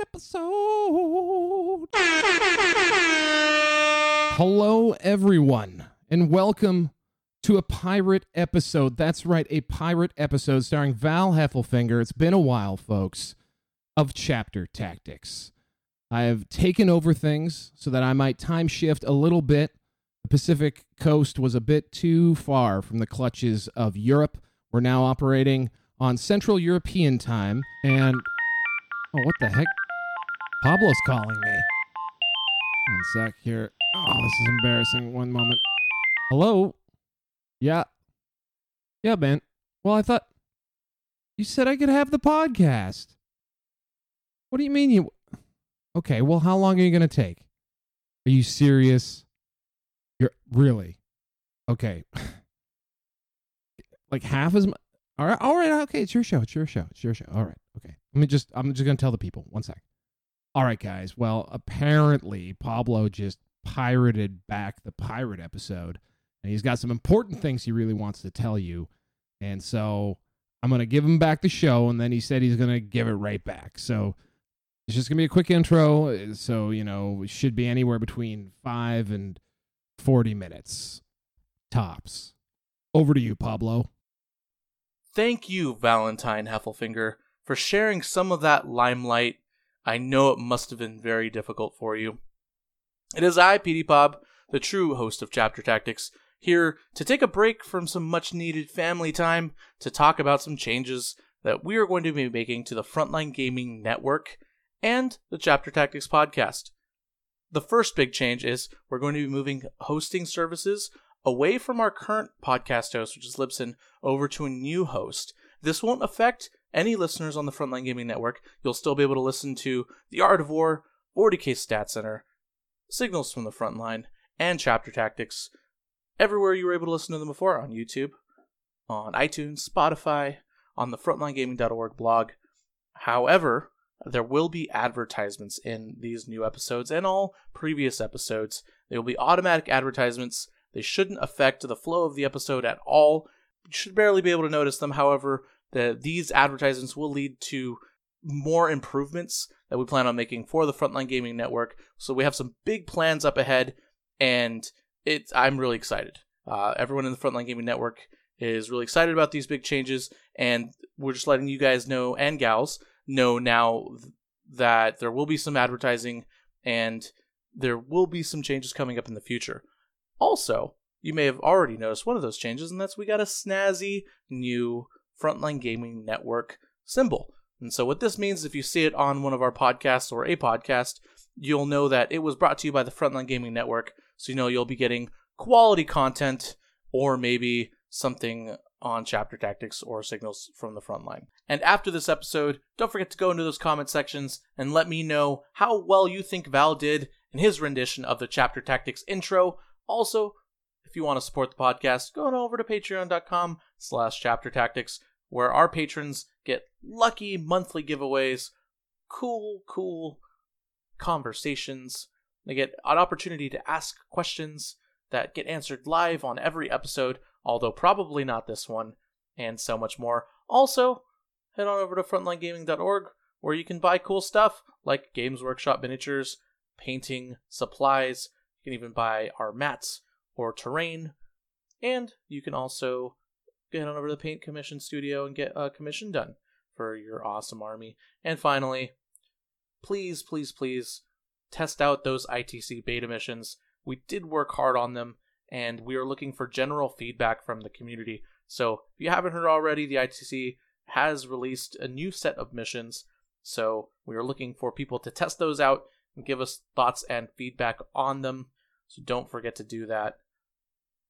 Episode. Hello, everyone, and welcome to a pirate episode. That's right, a pirate episode starring Val Heffelfinger. It's been a while, folks, of Chapter Tactics. I have taken over things so that I might time shift a little bit. The Pacific coast was a bit too far from the clutches of Europe. We're now operating on Central European time, and oh, what the heck? Pablo's calling me. One sec here. Oh, this is embarrassing. One moment. Hello? Yeah. Yeah, man. Well, I thought you said I could have the podcast. What do you mean you Okay, well, how long are you going to take? Are you serious? You're really? Okay. like half as much all right, all right, okay, it's your show, it's your show, it's your show. All right, okay. Let me just, I'm just gonna tell the people. One sec. All right, guys. Well, apparently Pablo just pirated back the pirate episode, and he's got some important things he really wants to tell you, and so I'm gonna give him back the show, and then he said he's gonna give it right back. So it's just gonna be a quick intro. So you know, it should be anywhere between five and forty minutes tops. Over to you, Pablo. Thank you, Valentine Heffelfinger, for sharing some of that limelight. I know it must have been very difficult for you. It is I, PD Pob, the true host of Chapter Tactics, here to take a break from some much needed family time to talk about some changes that we are going to be making to the Frontline Gaming Network and the Chapter Tactics podcast. The first big change is we're going to be moving hosting services away from our current podcast host, which is Libsyn, over to a new host. This won't affect any listeners on the Frontline Gaming Network. You'll still be able to listen to The Art of War, 40k Stat Center, Signals from the Frontline, and Chapter Tactics everywhere you were able to listen to them before on YouTube, on iTunes, Spotify, on the frontlinegaming.org blog. However, there will be advertisements in these new episodes and all previous episodes. They will be automatic advertisements they shouldn't affect the flow of the episode at all. You should barely be able to notice them. However, the, these advertisements will lead to more improvements that we plan on making for the Frontline Gaming Network. So we have some big plans up ahead, and it's I'm really excited. Uh, everyone in the Frontline Gaming Network is really excited about these big changes, and we're just letting you guys know and gals know now that there will be some advertising and there will be some changes coming up in the future. Also, you may have already noticed one of those changes, and that's we got a snazzy new Frontline Gaming Network symbol. And so, what this means, if you see it on one of our podcasts or a podcast, you'll know that it was brought to you by the Frontline Gaming Network. So, you know, you'll be getting quality content or maybe something on chapter tactics or signals from the front line. And after this episode, don't forget to go into those comment sections and let me know how well you think Val did in his rendition of the chapter tactics intro also, if you want to support the podcast, go on over to patreon.com slash chapter tactics, where our patrons get lucky monthly giveaways, cool, cool conversations. They get an opportunity to ask questions that get answered live on every episode, although probably not this one, and so much more. Also, head on over to frontlinegaming.org where you can buy cool stuff like Games Workshop miniatures, painting, supplies, you can even buy our mats or terrain, and you can also get on over to the Paint Commission Studio and get a commission done for your awesome army. And finally, please, please, please test out those ITC beta missions. We did work hard on them, and we are looking for general feedback from the community. So if you haven't heard already, the ITC has released a new set of missions. So we are looking for people to test those out and give us thoughts and feedback on them. So don't forget to do that.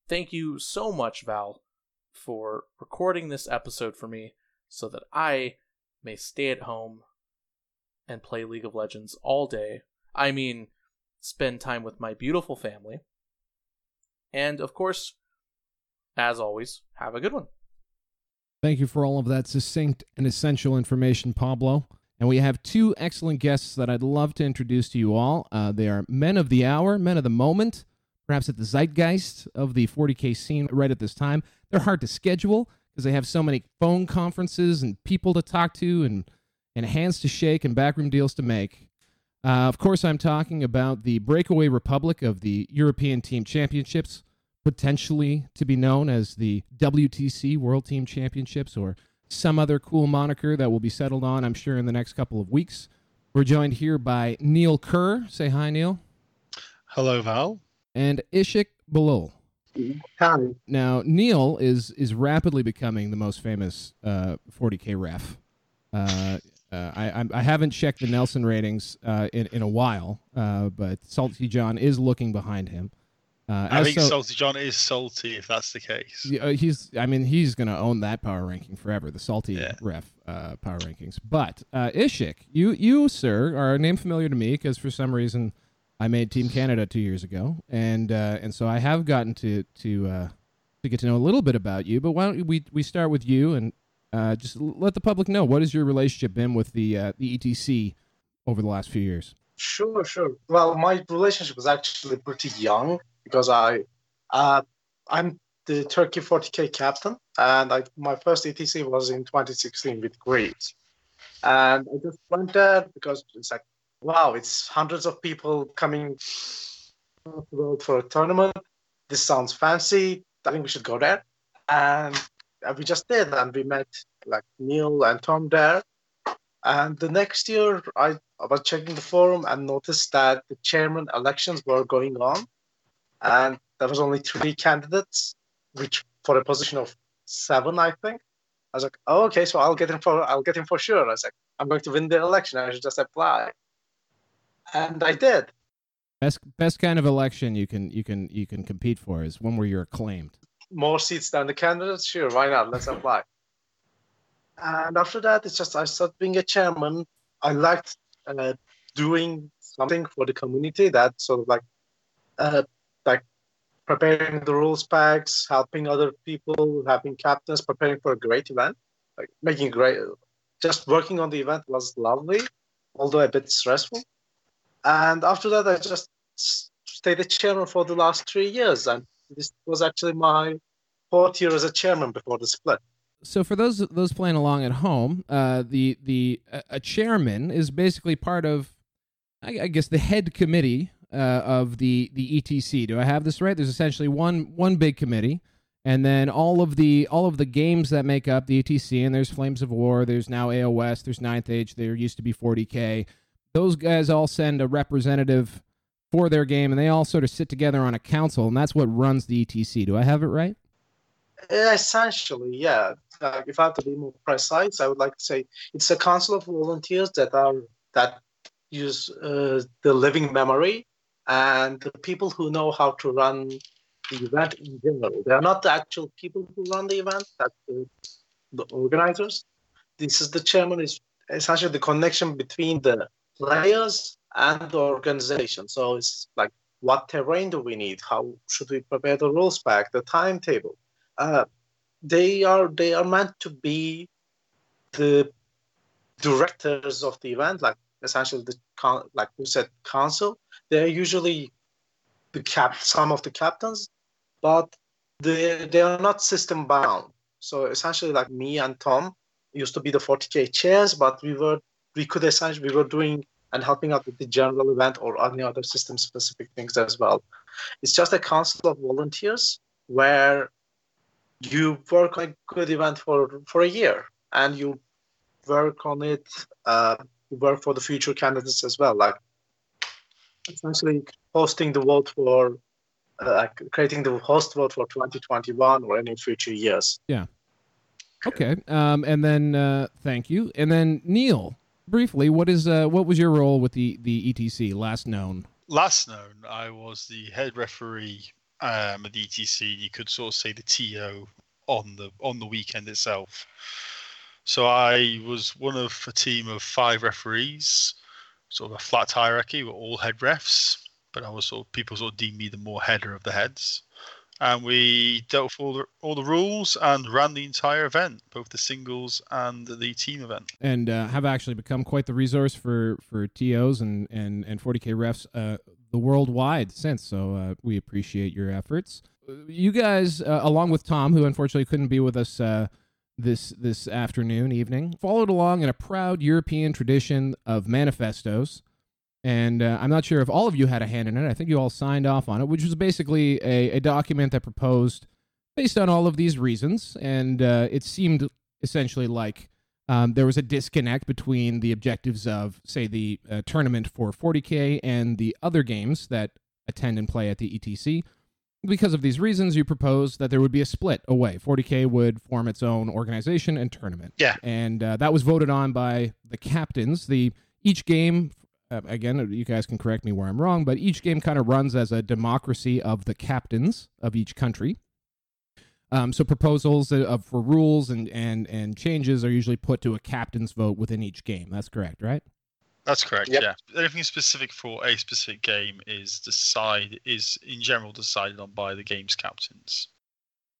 Thank you so much, Val, for recording this episode for me so that I may stay at home and play League of Legends all day. I mean, spend time with my beautiful family. And of course, as always, have a good one. Thank you for all of that succinct and essential information, Pablo. And we have two excellent guests that I'd love to introduce to you all. Uh, they are men of the hour, men of the moment, perhaps at the zeitgeist of the 40K scene right at this time. They're hard to schedule because they have so many phone conferences and people to talk to and, and hands to shake and backroom deals to make. Uh, of course, I'm talking about the breakaway republic of the European Team Championships, potentially to be known as the WTC World Team Championships or some other cool moniker that will be settled on, I'm sure, in the next couple of weeks. We're joined here by Neil Kerr. Say hi, Neil. Hello, Val. And Ishik Balul. Hi. Now, Neil is is rapidly becoming the most famous uh, 40k ref. Uh, uh, I, I haven't checked the Nielsen ratings uh, in in a while, uh, but Salty John is looking behind him. Uh, I think so, Salty John is salty if that's the case. He's, I mean, he's going to own that power ranking forever, the salty yeah. ref power rankings. But Ishik, you you sir are a name familiar to me because for some reason I made Team Canada two years ago, and and so I have gotten to to to get to know a little bit about you. But why don't we we start with you and uh, just let the public know what has your relationship been with the uh, the ETC over the last few years. Sure, sure. Well, my relationship was actually pretty young because I uh, I'm the Turkey 40k captain, and I, my first ETC was in 2016 with Greece, and I just went there because it's like wow, it's hundreds of people coming world for a tournament. This sounds fancy. I think we should go there. And we just did, and we met like Neil and Tom there. And the next year, I, was checking the forum and noticed that the chairman elections were going on, and there was only three candidates, which for a position of seven, I think. I was like, oh, okay, so I'll get him for I'll get him for sure. I was like, I'm going to win the election. I should just apply, and I did. Best best kind of election you can you can you can compete for is one where you're acclaimed more seats than the candidates, sure, why not? Let's apply. And after that, it's just I started being a chairman. I liked uh, doing something for the community that sort of like, uh, like preparing the rules packs, helping other people, having captains, preparing for a great event, like making great. Just working on the event was lovely, although a bit stressful. And after that, I just stayed a chairman for the last three years, and this was actually my fourth year as a chairman before the split. So for those those playing along at home, uh, the the a chairman is basically part of, I, I guess, the head committee uh, of the the ETC. Do I have this right? There's essentially one one big committee, and then all of the all of the games that make up the ETC. And there's Flames of War. There's now AOS. There's Ninth Age. There used to be 40k. Those guys all send a representative for their game, and they all sort of sit together on a council, and that's what runs the ETC. Do I have it right? Essentially, yeah. Uh, if I have to be more precise, I would like to say it's a council of volunteers that are that use uh, the living memory and the people who know how to run the event in general. They are not the actual people who run the event; that's the, the organizers. This is the chairman is essentially the connection between the players and the organization. So it's like, what terrain do we need? How should we prepare the rules pack, the timetable? Uh, they are they are meant to be the directors of the event, like essentially the like we said, council. They're usually the cap some of the captains, but they they are not system bound. So essentially, like me and Tom used to be the 40k chairs, but we were we could essentially we were doing and helping out with the general event or any other system specific things as well. It's just a council of volunteers where you work on a good event for, for a year and you work on it uh, work for the future candidates as well, like essentially hosting the vote for uh, creating the host vote for 2021 or any future years. Yeah. Okay. Um, and then uh, thank you. And then Neil, briefly, what is uh, what was your role with the the ETC last known? Last known, I was the head referee um, at the ETC. You could sort of say the TO on the on the weekend itself. So I was one of a team of five referees, sort of a flat hierarchy. We're all head refs, but I was sort of people sort of deemed me the more header of the heads. And we dealt with all the all the rules and ran the entire event, both the singles and the team event. And uh, have actually become quite the resource for for TOs and and and 40k refs uh, the worldwide since. So uh, we appreciate your efforts. You guys, uh, along with Tom, who unfortunately couldn't be with us uh, this this afternoon, evening, followed along in a proud European tradition of manifestos and uh, I'm not sure if all of you had a hand in it. I think you all signed off on it, which was basically a, a document that proposed, based on all of these reasons, and uh, it seemed essentially like um, there was a disconnect between the objectives of, say, the uh, tournament for 40K and the other games that attend and play at the ETC. Because of these reasons, you proposed that there would be a split away. 40K would form its own organization and tournament. Yeah. And uh, that was voted on by the captains. The each game Uh, again, uh, you guys can correct me where I'm wrong, but each game kind of runs as a democracy of the captains of each country. Um, so proposals of, uh, for rules and, and, and changes are usually put to a captain's vote within each game. That's correct, right? That's correct. Yep. Yeah. Anything specific for a specific game is decide is in general decided on by the game's captains.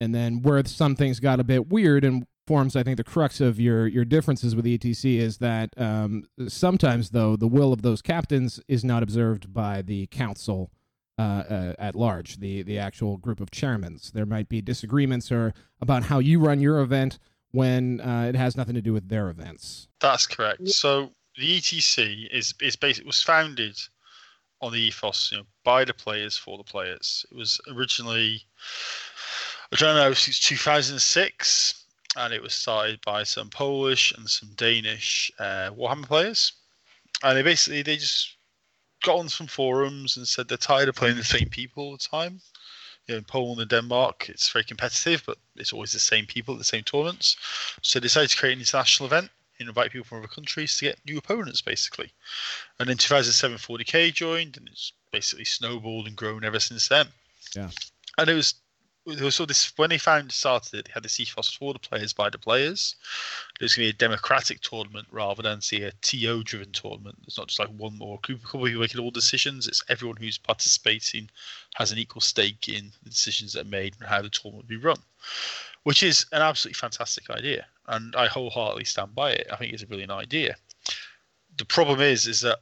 And then where some things got a bit weird and forms I think the crux of your your differences with ETC is that um, sometimes though the will of those captains is not observed by the council uh, uh, at large, the the actual group of chairmen. There might be disagreements or about how you run your event when uh, it has nothing to do with their events. That's correct. So the ETC is is basically was founded on the ethos you know, by the players for the players. It was originally I don't know since 2006 and it was started by some Polish and some Danish uh, Warhammer players. And they basically they just got on some forums and said they're tired of playing the same people all the time. You know, in Poland and Denmark, it's very competitive, but it's always the same people at the same tournaments. So they decided to create an international event and invite people from other countries to get new opponents, basically. And in 2007, 40k joined, and it's basically snowballed and grown ever since then. Yeah. And it was so this when they found started it, they had this ethos for the players by the players. Was going to be a democratic tournament rather than see a TO driven tournament. It's not just like one more group of people making all decisions. It's everyone who's participating has an equal stake in the decisions that are made and how the tournament will be run, which is an absolutely fantastic idea, and I wholeheartedly stand by it. I think it's a brilliant idea. The problem is, is that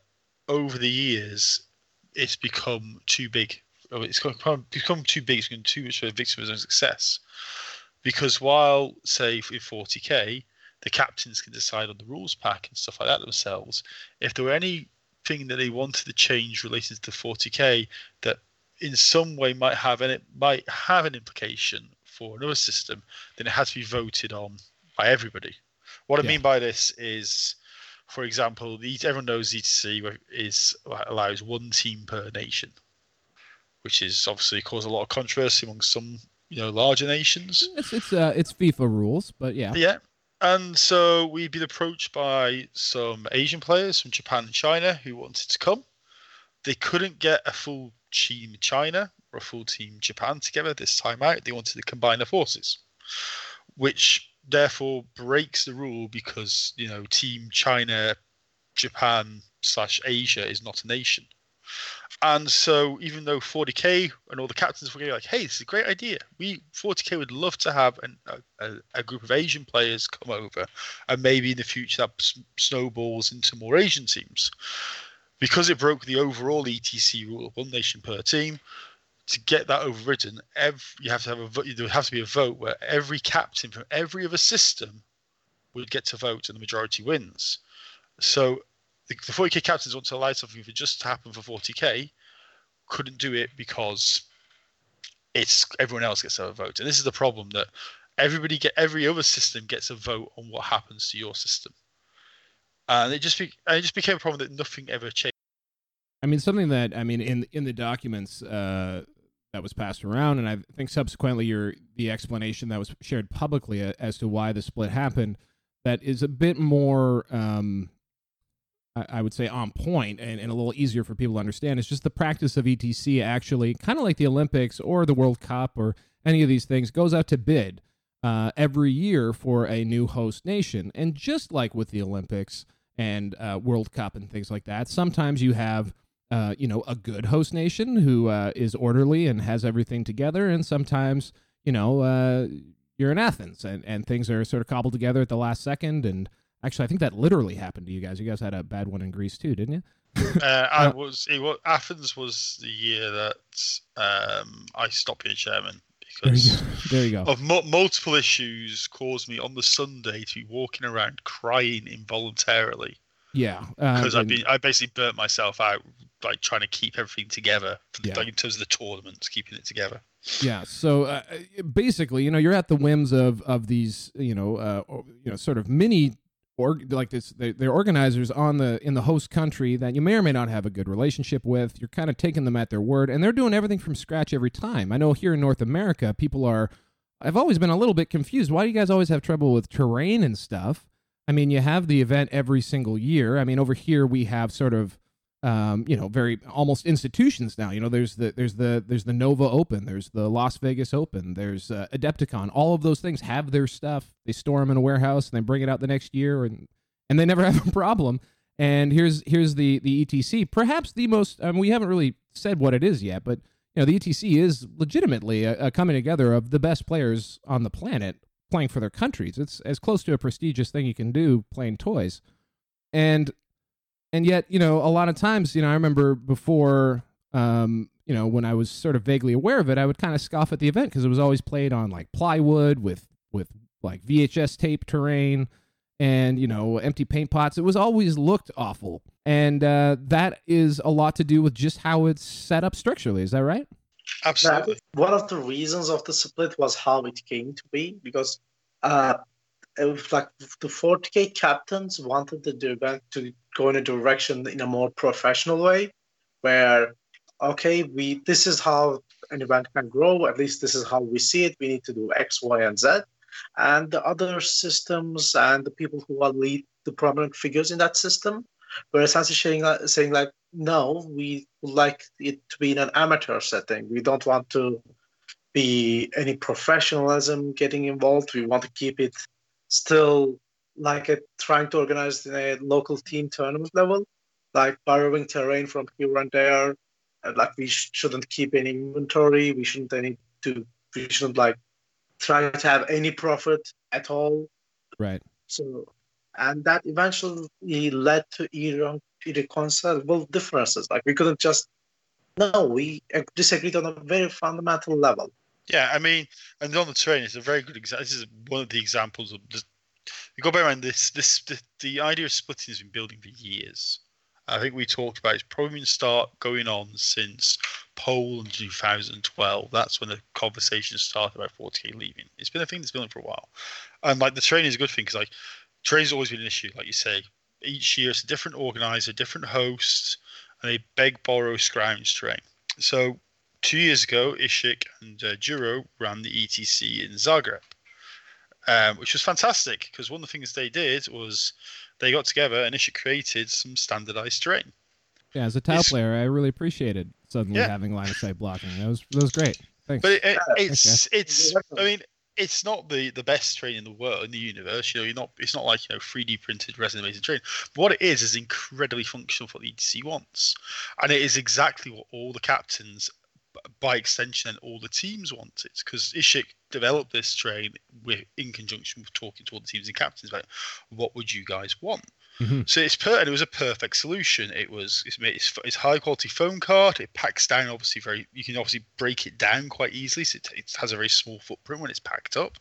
over the years, it's become too big Oh, it's become, too big, it's become too much of a victim of its own success. Because while, say, in 40k, the captains can decide on the rules pack and stuff like that themselves, if there were anything that they wanted to change related to 40k that in some way might have and it might have an implication for another system, then it had to be voted on by everybody. What I mean by this is, for example, the, everyone knows ETC is allows one team per nation which is obviously caused a lot of controversy among some you know larger nations. It's it's uh, it's FIFA rules, but yeah. Yeah. And so we've been approached by some Asian players from Japan and China who wanted to come. They couldn't get a full team China or a full team Japan together this time out. They wanted to combine their forces, which therefore breaks the rule because you know Team China, Japan slash Asia is not a nation. And so, even though 40k and all the captains were like, "Hey, this is a great idea. We 40k would love to have an, a, a group of Asian players come over, and maybe in the future that snowballs into more Asian teams." Because it broke the overall ETC rule of one nation per team, to get that overridden, you have to have a. There would have to be a vote where every captain from every other system would get to vote, and the majority wins. So the, the 40k captains want to allow something for just to happen for 40k, couldn't do it because it's everyone else gets a vote, and this is the problem that everybody get every other system gets a vote on what happens to your system, and it just be, and it just became a problem that nothing ever changed. I mean, something that I mean in in the documents uh, that was passed around, and I think subsequently your the explanation that was shared publicly uh, as to why the split happened, that is a bit more, um, I, would say, on point and, and a little easier for people to understand. It's just the practice of ETC actually, kind of like the Olympics or the World Cup or any of these things, goes out to bid uh, every year for a new host nation, and just like with the Olympics and uh, World Cup and things like that, sometimes you have uh, you know, a good host nation who uh, is orderly and has everything together, and sometimes, you know, uh, you're in Athens and, and things are sort of cobbled together at the last second. And actually, I think that literally happened to you guys. You guys had a bad one in Greece too, didn't you? uh, I was, it was. Athens was the year that um, I stopped being chairman because there you go. of mu- multiple issues caused me on the Sunday to be walking around crying involuntarily. Yeah, because um, I've been I basically burnt myself out like trying to keep everything together, Yeah. like in terms of the tournaments, keeping it together. Yeah. So uh, basically, you know, you're at the whims of of these, you know, uh, you know, sort of mini or like this. They're, organizers on the in the host country that you may or may not have a good relationship with. You're kind of taking them at their word, and they're doing everything from scratch every time. I know here in North America, people are. I've always been a little bit confused. Why do you guys always have trouble with terrain and stuff? I mean, you have the event every single year. I mean, over here we have sort of um, you know, very almost institutions now. You know, there's the there's the there's the Nova Open, there's the Las Vegas Open, there's uh, Adepticon. All of those things have their stuff. They store them in a warehouse and they bring it out the next year, and and they never have a problem. And here's here's the the ETC, perhaps the most. We haven't really said what it is yet, but you know, the ETC is legitimately a, a coming together of the best players on the planet playing for their countries. It's as close to a prestigious thing you can do playing toys, and and yet you know a lot of times you know i remember before um you know when i was sort of vaguely aware of it i would kind of scoff at the event because it was always played on like plywood with with like vhs tape terrain and you know empty paint pots. It was always looked awful. And uh, that is a lot to do with just how it's set up structurally. Is that right? Absolutely. One of the reasons of the split was how it came to be because uh, it was like the 40k captains wanted the event to go in a direction in a more professional way, where okay, we this is how an event can grow. At least this is how we see it. We need to do X, Y, and Z, and the other systems and the people who are lead the prominent figures in that system were essentially saying, uh, saying like, no, we would like it to be in an amateur setting. We don't want to be any professionalism getting involved. We want to keep it still like a, trying to organize in a local team tournament level, like borrowing terrain from here and there. And like we sh- shouldn't keep any inventory. We shouldn't any to we shouldn't like try to have any profit at all. right So, and that eventually led to irre- irreconcilable differences. Like we couldn't just no, we disagreed on a very fundamental level. Yeah, I mean, and on the terrain, it's a very good example. This is one of the examples of you go in mind this this the, the idea of splitting has been building for years. I think we talked about it's probably been start going on since Poland 2012. That's when the conversation started about 40k leaving. It's been a thing that's been on for a while, and like the terrain is a good thing because like terrain's always been an issue. Like you say, each year it's a different organizer, different host, and they beg, borrow, scrounge terrain. So two years ago, Ishik and uh, Juro ran the ETC in Zagreb, um, which was fantastic because one of the things they did was they got together and Ishik created some standardized terrain. yeah as a tile It's- player i really appreciated suddenly Yeah. having line of sight blocking that was that was great thanks But it, it, Yeah, it's it's I mean it's not the the best terrain in the world in the universe. You know, you're not. It's not like you know 3D printed resin amazing terrain. But what it is is incredibly functional for what the ETC wants, and it is exactly what all the captains, b- by extension, and all the teams want it Because Ishik developed this terrain with in conjunction with talking to all the teams and captains about what would you guys want. Mhm. So it's per and it was a perfect solution. It was it's made it's, it's high quality foam card. It packs down obviously very. You can obviously break it down quite easily. So it, it has a very small footprint when it's packed up,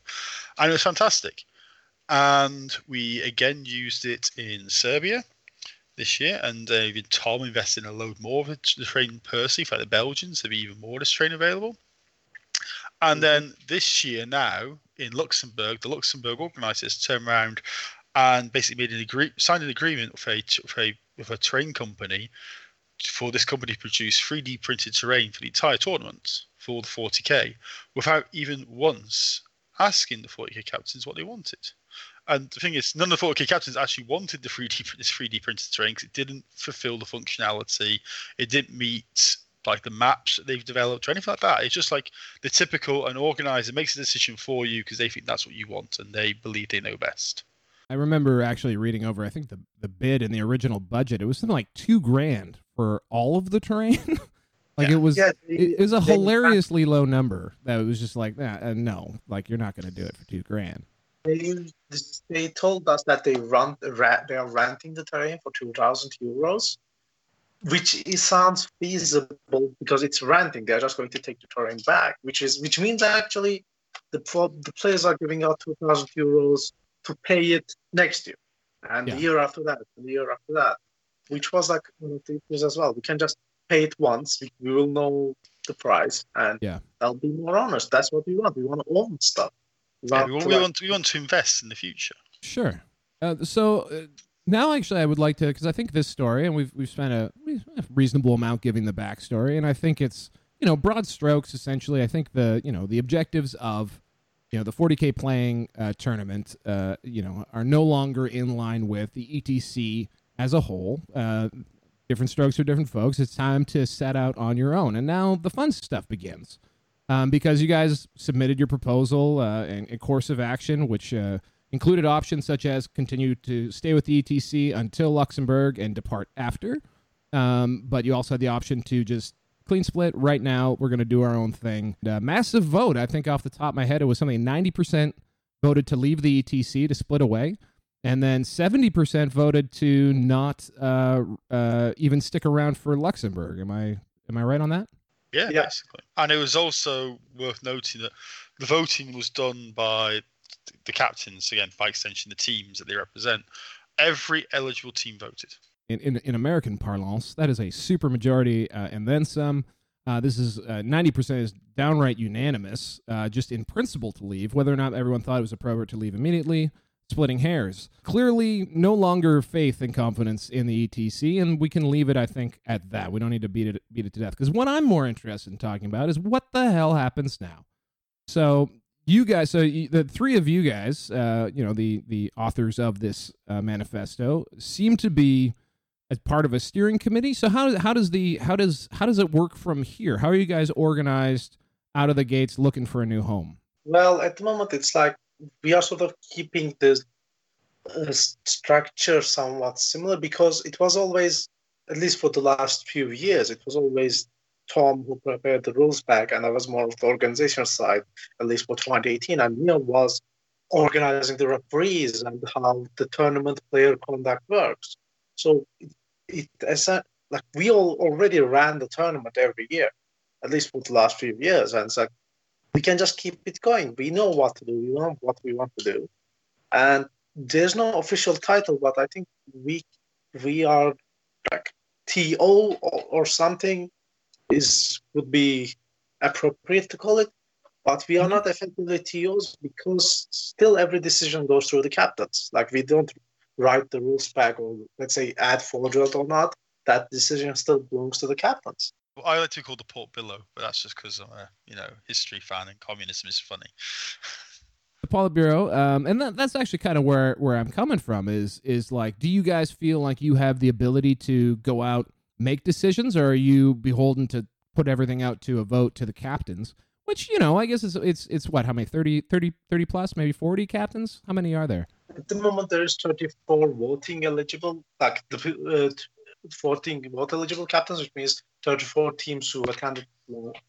and it was fantastic. And we again used it in Serbia this year, and uh, even Tom invested in a load more of the terrain personally for the Belgians to be even more of this terrain available. And then this year now in Luxembourg, the Luxembourg organisers turned around and basically made an agree signed an agreement with a with a with a terrain company for this company to produce 3D printed terrain for the entire tournament for the 40k without even once asking the 40k captains what they wanted. And the thing is, none of the 40k captains actually wanted the 3D this 3D printed terrain because it didn't fulfill the functionality. It didn't meet like the maps that they've developed or anything like that. It's just like the typical an organizer makes a decision for you because they think that's what you want and they believe they know best. I remember actually reading over. I think the the bid in the original budget it was something like two grand for all of the terrain. like Yeah. it was Yeah, it, it was a hilariously low number. That was just like that. Uh, no, like you're not going to do it for two grand. They, they told us that they run ra- they are renting the terrain for two thousand euros, which sounds feasible because it's renting. They're just going to take the terrain back, which is which means actually the pro- the players are giving out two thousand euros to pay it next year, and Yeah. the year after that, and the year after that, which was like one of the issues as well. We can just pay it once. We, we will know the price, and Yeah. that'll be more honest. That's what we want. We want to own stuff. We Yeah, want we, want, to, we want we want to invest in the future. Sure. Uh, so uh, now, actually, I would like to because I think this story, and we've we've spent a, a reasonable amount giving the backstory, and I think it's you know broad strokes. Essentially, I think the you know the objectives of you know the 40k playing uh, tournament, uh, you know, are no longer in line with the ETC as a whole. Uh, different strokes for different folks. It's time to set out on your own, and now the fun stuff begins. Um, because you guys submitted your proposal uh, and, and course of action, which uh, included options such as continue to stay with the ETC until Luxembourg and depart after. Um, but you also had the option to just clean split right now. We're going to do our own thing. Uh, massive vote. I think off the top of my head, it was something 90% voted to leave the ETC to split away. And then 70% voted to not uh, uh, even stick around for Luxembourg. Am I am I right on that? Yeah, Yeah. basically. And it was also worth noting that the voting was done by the captains, again, by extension, the teams that they represent. Every eligible team voted. in, in, in American parlance, that is a super majority uh, and then some. Uh, this is uh, 90% is downright unanimous, uh, just in principle to leave. Whether or not everyone thought it was appropriate to leave immediately, splitting hairs. Clearly, no longer faith and confidence in the ETC, and we can leave it, I think, at that. We don't need to beat it beat it to death. Because what I'm more interested in talking about is what the hell happens now. So you guys, so the three of you guys, uh, you know, the the authors of this uh, manifesto, seem to be as part of a steering committee. So how how does the how does how does it work from here? How are you guys organized out of the gates, looking for a new home? Well, at the moment, it's like we are sort of keeping the uh, structure somewhat similar because it was always, at least for the last few years, it was always Tom who prepared the rules pack, and I was more of the organization side, at least for 2018. And Neil was organizing the referees and how the tournament player conduct works. So it, it as a, like we all already ran the tournament every year, at least for the last few years, and like we can just keep it going. We know what to do. We know what we want to do, and there's no official title, but I think we we are like TO or, or something is would be appropriate to call it. But we are mm-hmm. not effectively TOs because still every decision goes through the captains. Like we don't write the rules pack or let's say add forward or not. That decision still belongs to the captains. Well, I like to be called the Politburo, but that's just because I'm a you know history fan and communism is funny. the Politburo, um, and that, that's actually kind of where where I'm coming from. Is is like, do you guys feel like you have the ability to go out make decisions, or are you beholden to put everything out to a vote to the captains? Which you know, I guess it's it's it's what how many 30, 30, 30 plus, maybe forty captains? How many are there? At the moment, there is 34 voting eligible, like the uh, 14 both eligible captains, which means 34 teams who attended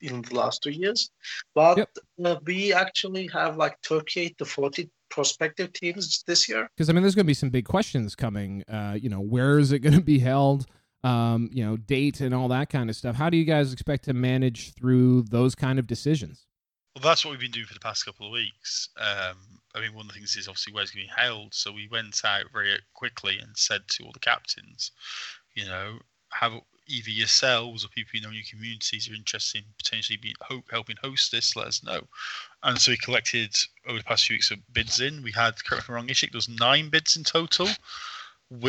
in the last two years. But Yep. uh, we actually have like 38 to 40 prospective teams this year. Because I mean, there's going to be some big questions coming. Uh, you know, where is it going to be held? Um, you know, date and all that kind of stuff. How do you guys expect to manage through those kind of decisions? Well, that's what we've been doing for the past couple of weeks. Um, I mean, one of the things is obviously where's going to be held. So we went out very quickly and said to all the captains, you know, have either yourselves or people you know in your communities are interested in potentially being, helping host this, let us know. And so we collected over the past few weeks of bids in. We had, correct me if I'm wrong, Ishik, there was nine bids in total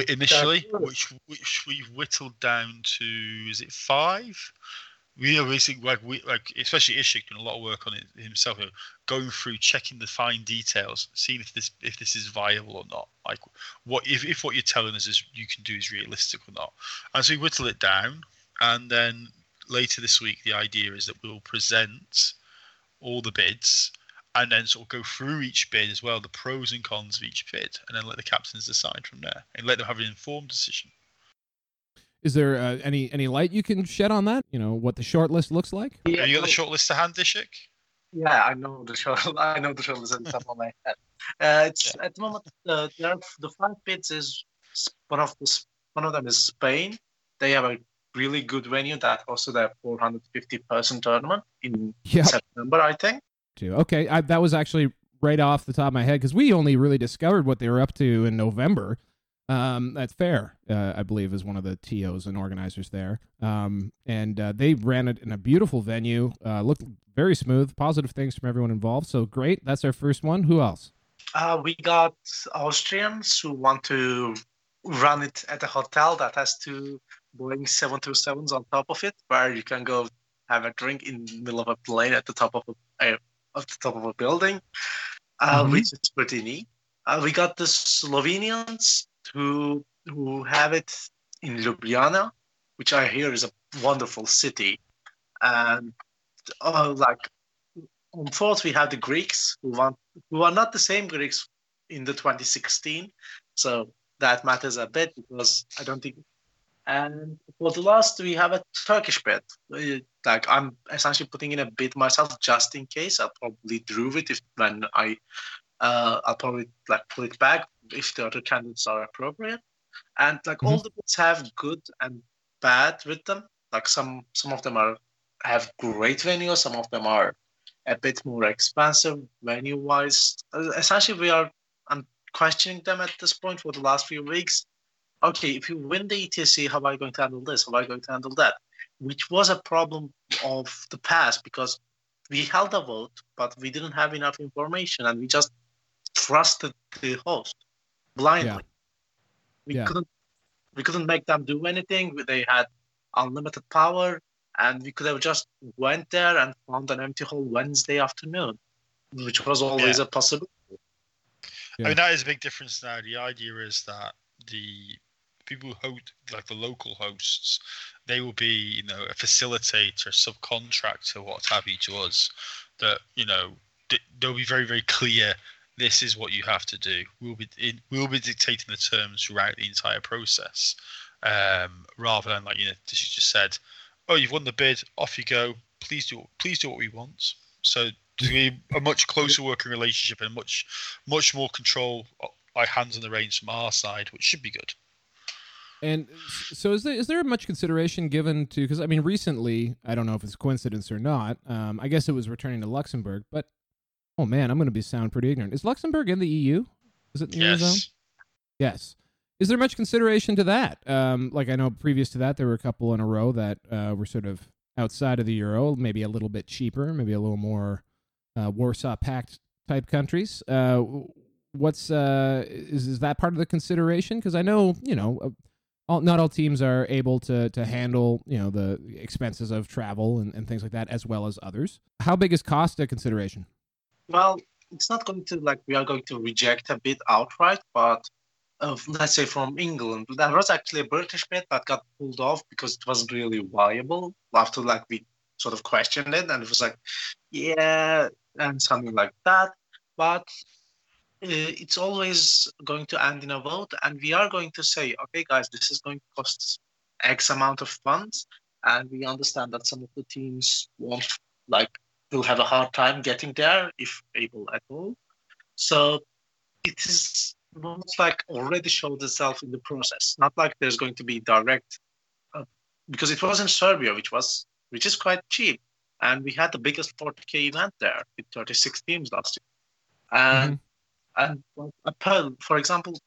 initially, which which we've whittled down to is it five? We are basically like we like especially Ishik doing a lot of work on it himself, you know, going through checking the fine details, seeing if this if this is viable or not. Like what if, if what you're telling us is you can do is realistic or not. And so we whittle it down, and then later this week the idea is that we'll present all the bids and then sort of go through each bid as well, the pros and cons of each bid, and then let the captains decide from there and let them have an informed decision. Is there uh, any any light you can shed on that? You know what the short list looks like. Yeah, you got the short list to hand, Ishik? Yeah, I know the short. I know the short list at the top of my head. Uh, it's yeah. at the moment uh, there are, the five bids is one of the one of them is Spain. They have a really good venue that hosted their 450 person tournament in yep. September, I think to. Okay, I, that was actually right off the top of my head because we only really discovered what they were up to in November. Um, that's fair, uh, I believe, is one of the TOs and organizers there. Um, and uh, they ran it in a beautiful venue. Uh, looked very smooth. Positive things from everyone involved. So great. That's our first one. Who else? Uh, we got Austrians who want to run it at a hotel that has two Boeing 727s on top of it, where you can go have a drink in the middle of a plane at the top of a, of the top of a building, uh, mm-hmm. which is pretty neat. Uh, we got the Slovenians who who have it in Ljubljana, which I hear is a wonderful city, and uh, like on fourth we have the Greeks who want who are not the same Greeks in the 2016, so that matters a bit because I don't think and for the last, we have a Turkish bid. Like I'm essentially putting in a bid myself just in case. I'll probably drew it if when I, uh, I'll probably like pull it back if the other candidates are appropriate. And like mm-hmm. all the bids have good and bad with them. Like some some of them are have great venues. Some of them are a bit more expensive venue wise. Essentially, we are I'm questioning them at this point for the last few weeks okay, if you win the ETC, how are you going to handle this? How are you going to handle that? Which was a problem of the past because we held a vote, but we didn't have enough information and we just trusted the host blindly. Yeah. We yeah. couldn't we couldn't make them do anything. They had unlimited power and we could have just went there and found an empty hall Wednesday afternoon, which was always yeah. a possibility. I mean that is a big difference now. The idea is that the people who host, like the local hosts, they will be, you know, a facilitator, subcontractor, what have you to us. That you know, they'll be very, very clear. This is what you have to do. We'll be we'll be dictating the terms throughout the entire process, um, rather than like you know, as you just said, oh, you've won the bid, off you go. Please do, please do what we want. So be a much closer working relationship and much, much more control, like hands on the reins from our side, which should be good. And so, is there is there much consideration given to? Because I mean, recently, I don't know if it's coincidence or not. Um, I guess it was returning to Luxembourg, but oh man, I'm going to be sound pretty ignorant. Is Luxembourg in the EU? Is it in the yes. Eurozone? Yes. Is there much consideration to that? Um, like I know previous to that, there were a couple in a row that uh, were sort of outside of the euro, maybe a little bit cheaper, maybe a little more uh, Warsaw Pact type countries. Uh, what's uh, is is that part of the consideration? Because I know you know uh, all, not all teams are able to to handle you know the expenses of travel and, and things like that as well as others. How big is cost a consideration? Well, it's not going to like we are going to reject a bid outright, but uh, let's say from England, there was actually a British bid that got pulled off because it wasn't really viable after like we sort of questioned it, and it was like, yeah, and something like that. But uh, it's always going to end in a vote, and we are going to say, okay, guys, this is going to cost X amount of funds, and we understand that some of the teams won't like will have a hard time getting there if able at all. So it is almost like already showed itself in the process. Not like there's going to be direct, uh, because it was in Serbia, which was which is quite cheap, and we had the biggest 40k event there with 36 teams last year, and. Mm-hmm and for example,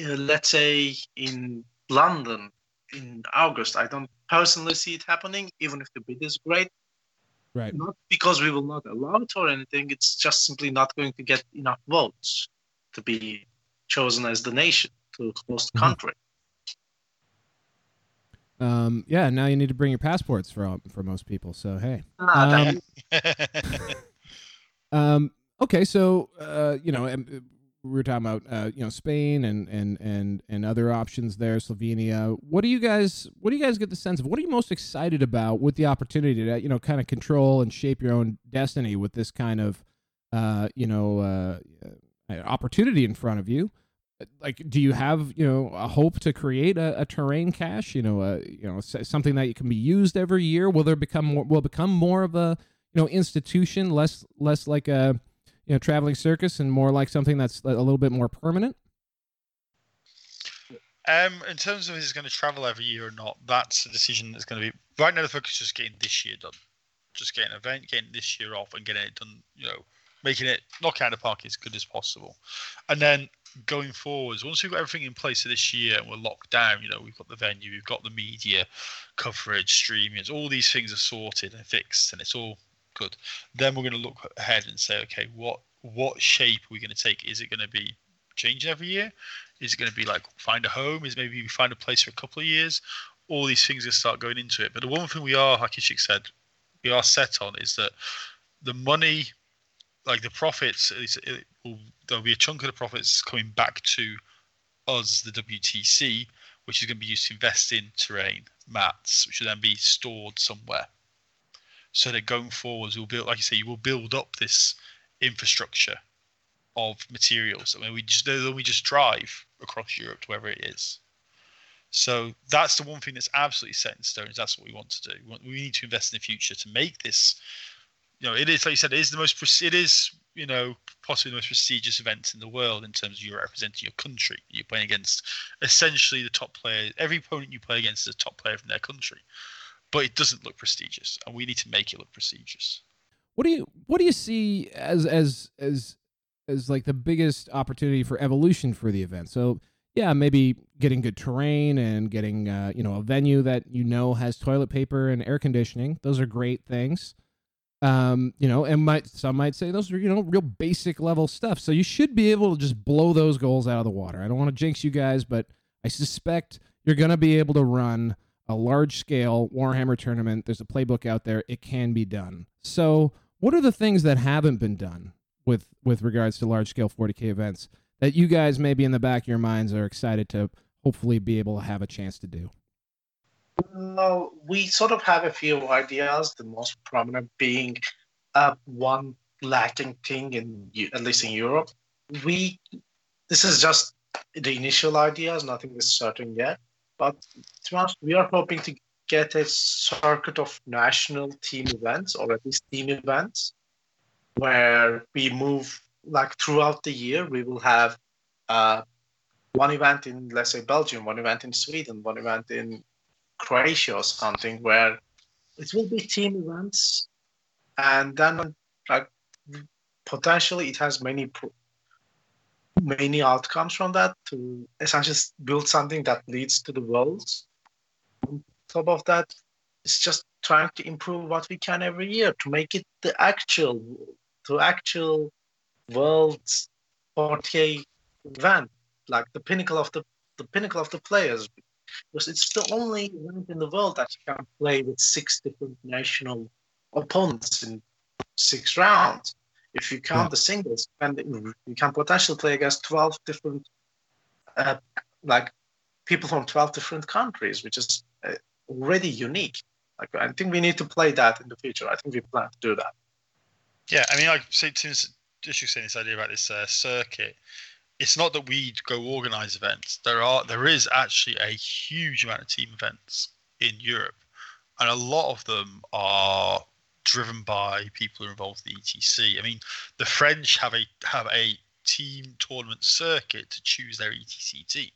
uh, let's say in London, in August. I don't personally see it happening, even if the bid is great. Right. Not because we will not allow it or anything. It's just simply not going to get enough votes to be chosen as the nation to host the Mhm. country. Um, yeah. Now you need to bring your passports for all- for most people. So hey. Ah, Um, Um, okay, so uh, you know, um, we were talking about uh, you know Spain and and and and other options there, Slovenia. What do you guys What do you guys get the sense of? What are you most excited about with the opportunity to you know kind of control and shape your own destiny with this kind of uh, you know uh, uh, opportunity in front of you? Like, do you have you know a hope to create a, a terrain cache? You know, uh, you know something that can be used every year. Will there become more? Will become more of a you know institution, less less like a you know traveling circus, and more like something that's a little bit more permanent? Um, in terms of is going to travel every year or not, that's a decision that's going to be right now. The focus is just getting this year done, just getting an event, getting this year off, and getting it done. You know, making it knock out of the park as good as possible, and then going forwards, once we've got everything in place for this year and we're locked down, you know, we've got the venue, we've got the media coverage, streaming, all these things are sorted and fixed, and it's all good. Then we're going to look ahead and say, okay, what what shape are we going to take? Is it going to be changing every year? Is it going to be like find a home? Is maybe we find a place for a couple of years? All these things will start going into it. But the one thing we are, like said, we are set on is that the money, like the profits, it will, there'll be a chunk of the profits coming back to us, the WTC, which is going to be used to invest in terrain mats, which will then be stored somewhere. So that going forwards, we'll build, like you say, you will build up this infrastructure of materials. I mean, we just then we just drive across Europe to wherever it is. So that's the one thing that's absolutely set in stone. Is that's what we want to do. We, want, we need to invest in the future to make this. You know, it is like you said, it is the most. It is you know possibly the most prestigious event in the world in terms of you representing your country. You're playing against essentially the top player. Every opponent you play against is a top player from their country, but it doesn't look prestigious, and we need to make it look prestigious. What do you What do you see as as as as like the biggest opportunity for evolution for the event? So yeah, maybe getting good terrain and getting uh, you know a venue that you know has toilet paper and air conditioning. Those are great things. Um, you know, and might some might say those are you know real basic level stuff. So you should be able to just blow those goals out of the water. I don't want to jinx you guys, but I suspect you're going to be able to run a large scale Warhammer tournament. There's a playbook out there. It can be done. So, what are the things that haven't been done with with regards to large scale 40k events that you guys maybe in the back of your minds are excited to hopefully be able to have a chance to do? Well, we sort of have a few ideas. The most prominent being uh, one lacking thing in at least in Europe. We this is just the initial ideas. Nothing is certain yet. But to we are hoping to get a circuit of national team events or at least team events where we move like throughout the year. We will have uh, one event in let's say Belgium, one event in Sweden, one event in Croatia or something where it will be team events, and then like potentially it has many pro- many outcomes from that to essentially build something that leads to the worlds. On top of that, it's just trying to improve what we can every year to make it the actual the actual world's 40k event, like the pinnacle of the the pinnacle of the players because it's the only event in the world that you can play with six different national opponents in six rounds. If you count Yeah. the singles, and you can potentially play against twelve different, uh, like people from twelve different countries, which is uh, already unique. Like I think we need to play that in the future. I think we plan to do that. Yeah, I mean, like since just you saying this idea about this uh, circuit, it's not that we go organize events. There are there is actually a huge amount of team events in Europe, and a lot of them are driven by people who are involved with the ETC. I mean, the French have a have a team tournament circuit to choose their ETC team.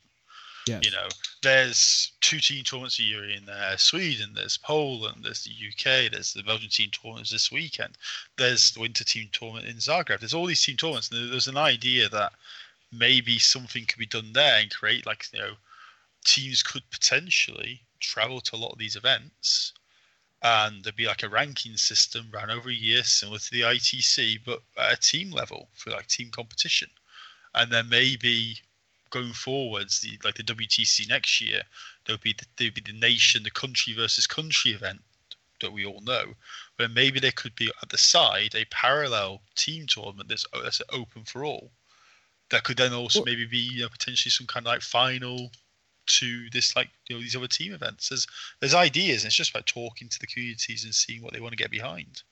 Yes. You know, there's two team tournaments a year in uh, Sweden, there's Poland, there's the UK, there's the Belgian team tournaments this weekend, there's the winter team tournament in Zagreb. There's all these team tournaments, and there's an idea that maybe something could be done there and create like you know teams could potentially travel to a lot of these events and there'd be like a ranking system ran over a year similar to the ITC but at a team level for like team competition. And then maybe going forwards the like the WTC next year there'll be the, there'll be the nation the country versus country event that we all know but maybe there could be at the side a parallel team tournament that's, that's open for all. That could then also Well- maybe be you know, potentially some kind of like final to this like you know these other team events. There's there's ideas, it's just about talking to the communities and seeing what they want to get behind.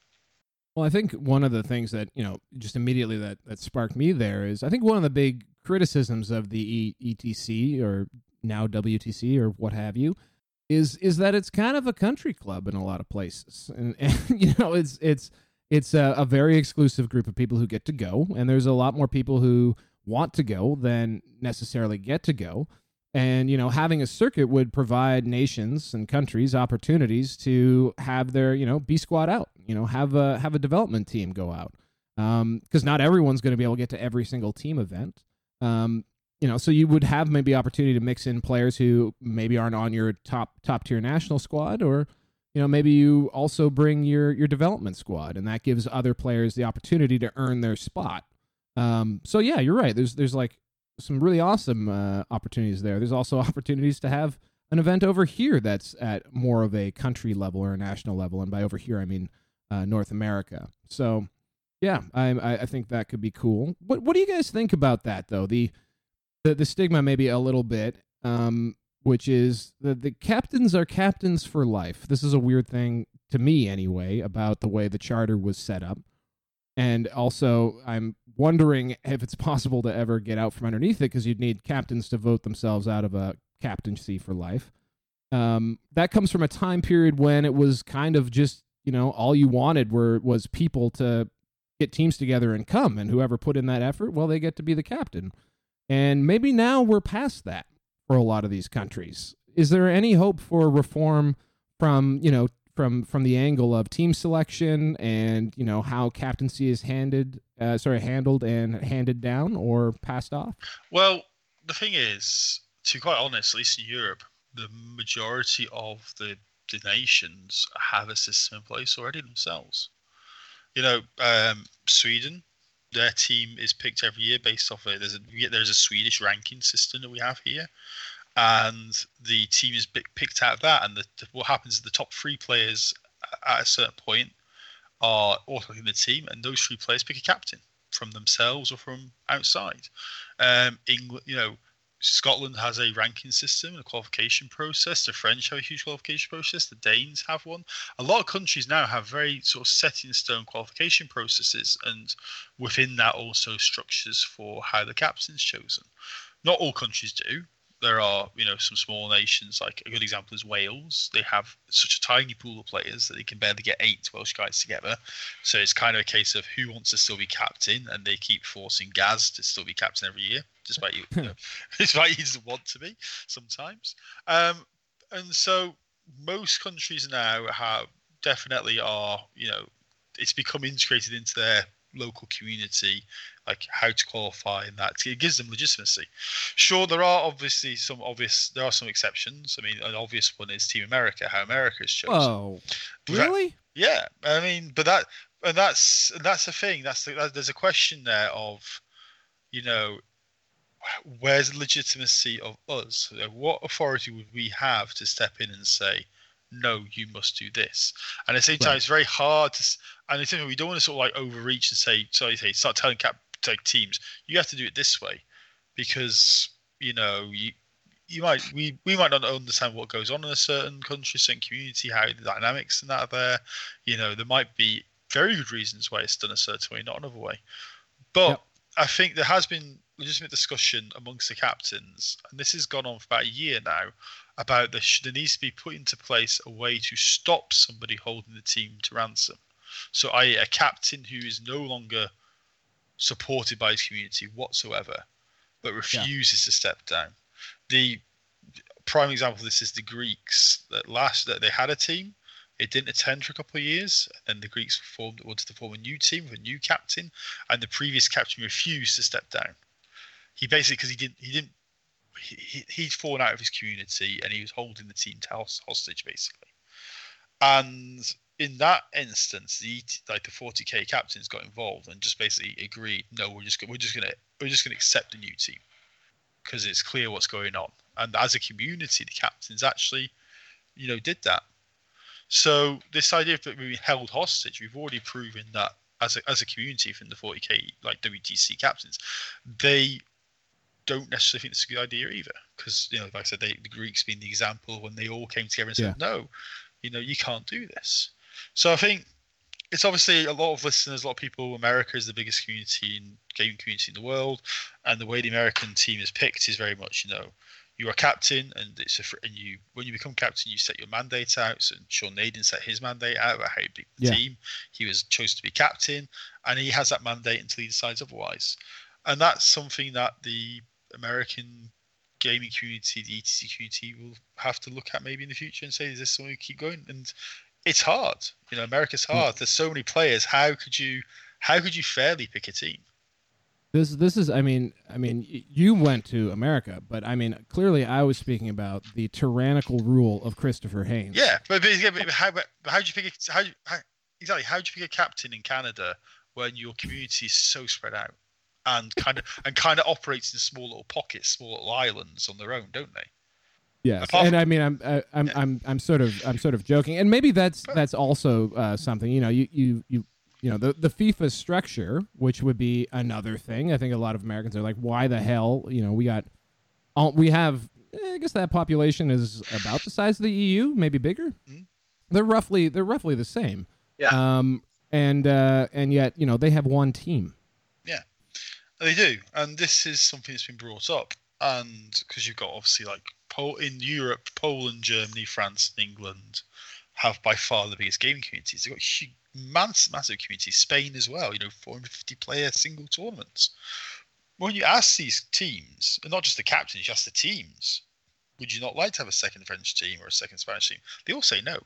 Well, I think one of the things that you know just immediately that that sparked me there is I think one of the big criticisms of the ETC or now WTC or what have you is is that it's kind of a country club in a lot of places, and, and you know it's it's it's a, a very exclusive group of people who get to go, and there's a lot more people who want to go than necessarily get to go. And you know, having a circuit would provide nations and countries opportunities to have their you know B squad out. You know, have a have a development team go out because not everyone's going to be able to get to every single team event. Um, you know, so you would have maybe opportunity to mix in players who maybe aren't on your top top tier national squad, or you know, maybe you also bring your your development squad, and that gives other players the opportunity to earn their spot. Um, so yeah, you're right. There's there's like some really awesome uh, opportunities there. There's also opportunities to have an event over here that's at more of a country level or a national level, and by over here I mean uh, North America. So yeah, I, I think that could be cool. What what do you guys think about that though? The the, the stigma maybe a little bit, um, which is the the captains are captains for life. This is a weird thing to me anyway about the way the charter was set up. And also, I'm wondering if it's possible to ever get out from underneath it because you'd need captains to vote themselves out of a captaincy for life. Um, that comes from a time period when it was kind of just you know all you wanted were was people to get teams together and come, and whoever put in that effort, well, they get to be the captain. And maybe now we're past that for a lot of these countries. Is there any hope for reform from you know from from the angle of team selection and you know how captaincy is handed uh, sorry handled and handed down or passed off? Well, the thing is, to be quite honest, at least in Europe, the majority of the, the nations have a system in place already themselves. You know, um, Sweden, their team is picked every year based off it. There's a there's a Swedish ranking system that we have here, and the team is picked out of that. And the, what happens is the top three players at a certain point are automatically in the team, and those three players pick a captain from themselves or from outside. Um, England, you know, Scotland has a ranking system and a qualification process. The French have a huge qualification process. The Danes have one. A lot of countries now have very sort of set in stone qualification processes, and within that also structures for how the captain's chosen. Not all countries do. There are, you know, some small nations. Like a good example is Wales. They have such a tiny pool of players that they can barely get eight Welsh guys together. So it's kind of a case of who wants to still be captain, and they keep forcing Gaz to still be captain every year, despite you, you know, despite he doesn't want to be sometimes. Um, and so most countries now have definitely are, you know, it's become integrated into their local community, like how to qualify in that it gives them legitimacy. Sure, there are obviously some obvious, there are some exceptions. I mean, an obvious one is Team America, how America is chosen. Whoa, But that- really? Yeah, I mean, but that and that's and that's the thing. That's the, that, there's a question there of, you know, where's the legitimacy of us? What authority would we have to step in and say, no, you must do this? And at the same time, Right. it's very hard to. And it's we don't want to sort of like overreach and say, so you say, start telling cap like teams, you have to do it this way, because you know you you might we we might not understand what goes on in a certain country, certain community, how the dynamics and that are there. You know, there might be very good reasons why it's done a certain way, not another way. But Yep. I think there has been legitimate discussion amongst the captains, and this has gone on for about a year now, about the, there needs to be put into place a way to stop somebody holding the team to ransom. So, i.e., a captain who is no longer supported by his community whatsoever, but refuses to step down. The prime example of this is the Greeks. That last that they had a team, it didn't attend for a couple of years, and the Greeks formed wanted to form a new team with a new captain, and the previous captain refused to step down. He basically because he didn't he didn't he, he'd fallen out of his community and he was holding the team to host, hostage basically. And in that instance, the like the 40k captains got involved and just basically agreed, no, we're just we're just gonna we're just gonna accept a new team because it's clear what's going on. And as a community, the captains actually, you know, did that. So this idea of being held hostage, we've already proven that as a as a community from the 40k like WTC captains, they don't necessarily think it's a good idea either. Because you know, like I said, they, the Greeks being the example when they all came together and said, yeah. no, you know, you can't do this. So I think it's obviously a lot of listeners, a lot of people. America is the biggest community in gaming community in the world, and the way the American team is picked is very much, you know, you are captain, and it's a and you when you become captain, you set your mandate out. So Sean Nayden set his mandate out about how he picked the yeah. team. He was chosen to be captain, and he has that mandate until he decides otherwise. And that's something that the American gaming community, the ETC community, will have to look at maybe in the future and say, "Is this something we keep going?" And it's hard. You know, America's hmm. hard. There's so many players. How could you how could you fairly pick a team? This this is I mean I mean you went to America, but I mean clearly I was speaking about the tyrannical rule of Christopher Haynes. Yeah, but, but, but how how do you pick a, how, how exactly how do you pick a captain in Canada when your community is so spread out and kind of and kind of operates in small little pockets, small little islands on their own, don't they? Yes, and I mean, I'm, I, I'm. I'm, I'm sort of, I'm sort of joking, and maybe that's that's also uh, something. You know, you, you, you, you know, the the FIFA structure, which would be another thing. I think a lot of Americans are like, why the hell? You know, we got, all, we have. Eh, I guess that population is about the size of the EU, maybe bigger. Mm-hmm. They're roughly, they're roughly the same. Yeah. Um, and uh, and yet, you know, they have one team. Yeah, they do, and this is something that's been brought up, and because you've got obviously like in Europe, Poland, Germany, France, and England have by far the biggest gaming communities. They've got huge, massive, massive communities. Spain as well. You know, 450 player single tournaments. When you ask these teams, and not just the captains, you ask the teams, would you not like to have a second French team or a second Spanish team? They all say no.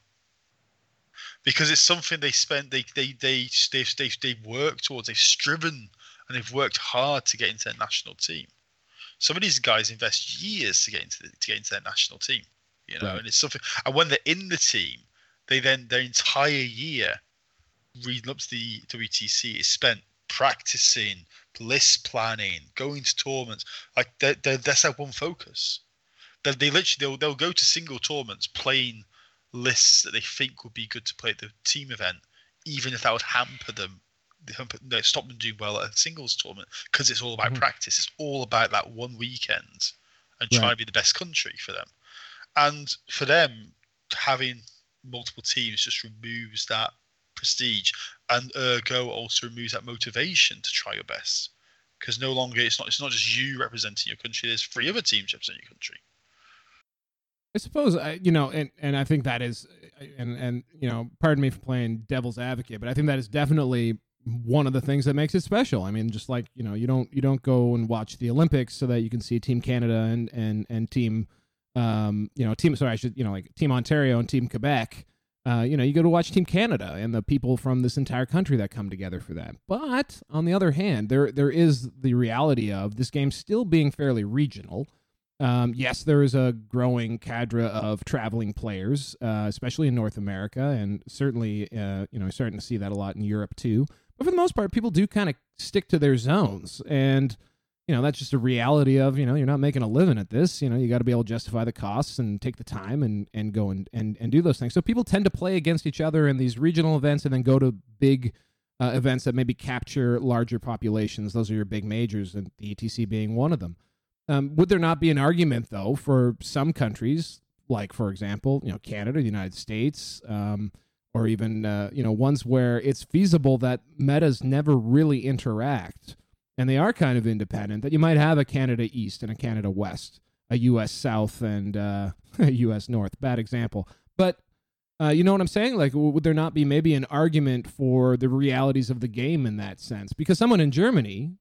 Because it's something they spent, they they they they've, they've, they've worked towards, they've striven and they've worked hard to get into a national team some of these guys invest years to get into the, to get into their national team. You know, right. and it's something. And when they're in the team, they then their entire year reading up to the WTC is spent practicing, list planning, going to tournaments. Like they're, they're, that's their one focus. They, they literally they'll, they'll go to single tournaments playing lists that they think would be good to play at the team event, even if that would hamper them they stop them doing well at a singles tournament because it's all about mm-hmm. practice. It's all about that one weekend and right. trying to be the best country for them. And for them, having multiple teams just removes that prestige, and ergo also removes that motivation to try your best. Because no longer it's not it's not just you representing your country. There's three other teams representing your country. I suppose I, you know, and and I think that is, and and you know, pardon me for playing devil's advocate, but I think that is definitely one of the things that makes it special. I mean, just like you know, you don't you don't go and watch the Olympics so that you can see Team Canada and and and Team, um, you know, Team. Sorry, I should you know like Team Ontario and Team Quebec. Uh, you know, you go to watch Team Canada and the people from this entire country that come together for that. But on the other hand, there there is the reality of this game still being fairly regional. Um, yes, there is a growing cadre of traveling players, uh, especially in North America, and certainly, uh, you know, starting to see that a lot in Europe too. But for the most part, people do kind of stick to their zones. And, you know, that's just a reality of, you know, you're not making a living at this. You know, you got to be able to justify the costs and take the time and, and go and, and, and do those things. So people tend to play against each other in these regional events and then go to big uh, events that maybe capture larger populations. Those are your big majors, and the ETC being one of them. Um, would there not be an argument, though, for some countries, like, for example, you know, Canada, the United States, um, or even uh, you know ones where it's feasible that metas never really interact and they are kind of independent that you might have a canada east and a canada west a us south and uh, a us north. Bad example. But uh, you know what i'm saying? Like would there not be maybe an argument for the realities of the game in that sense? Because someone in germany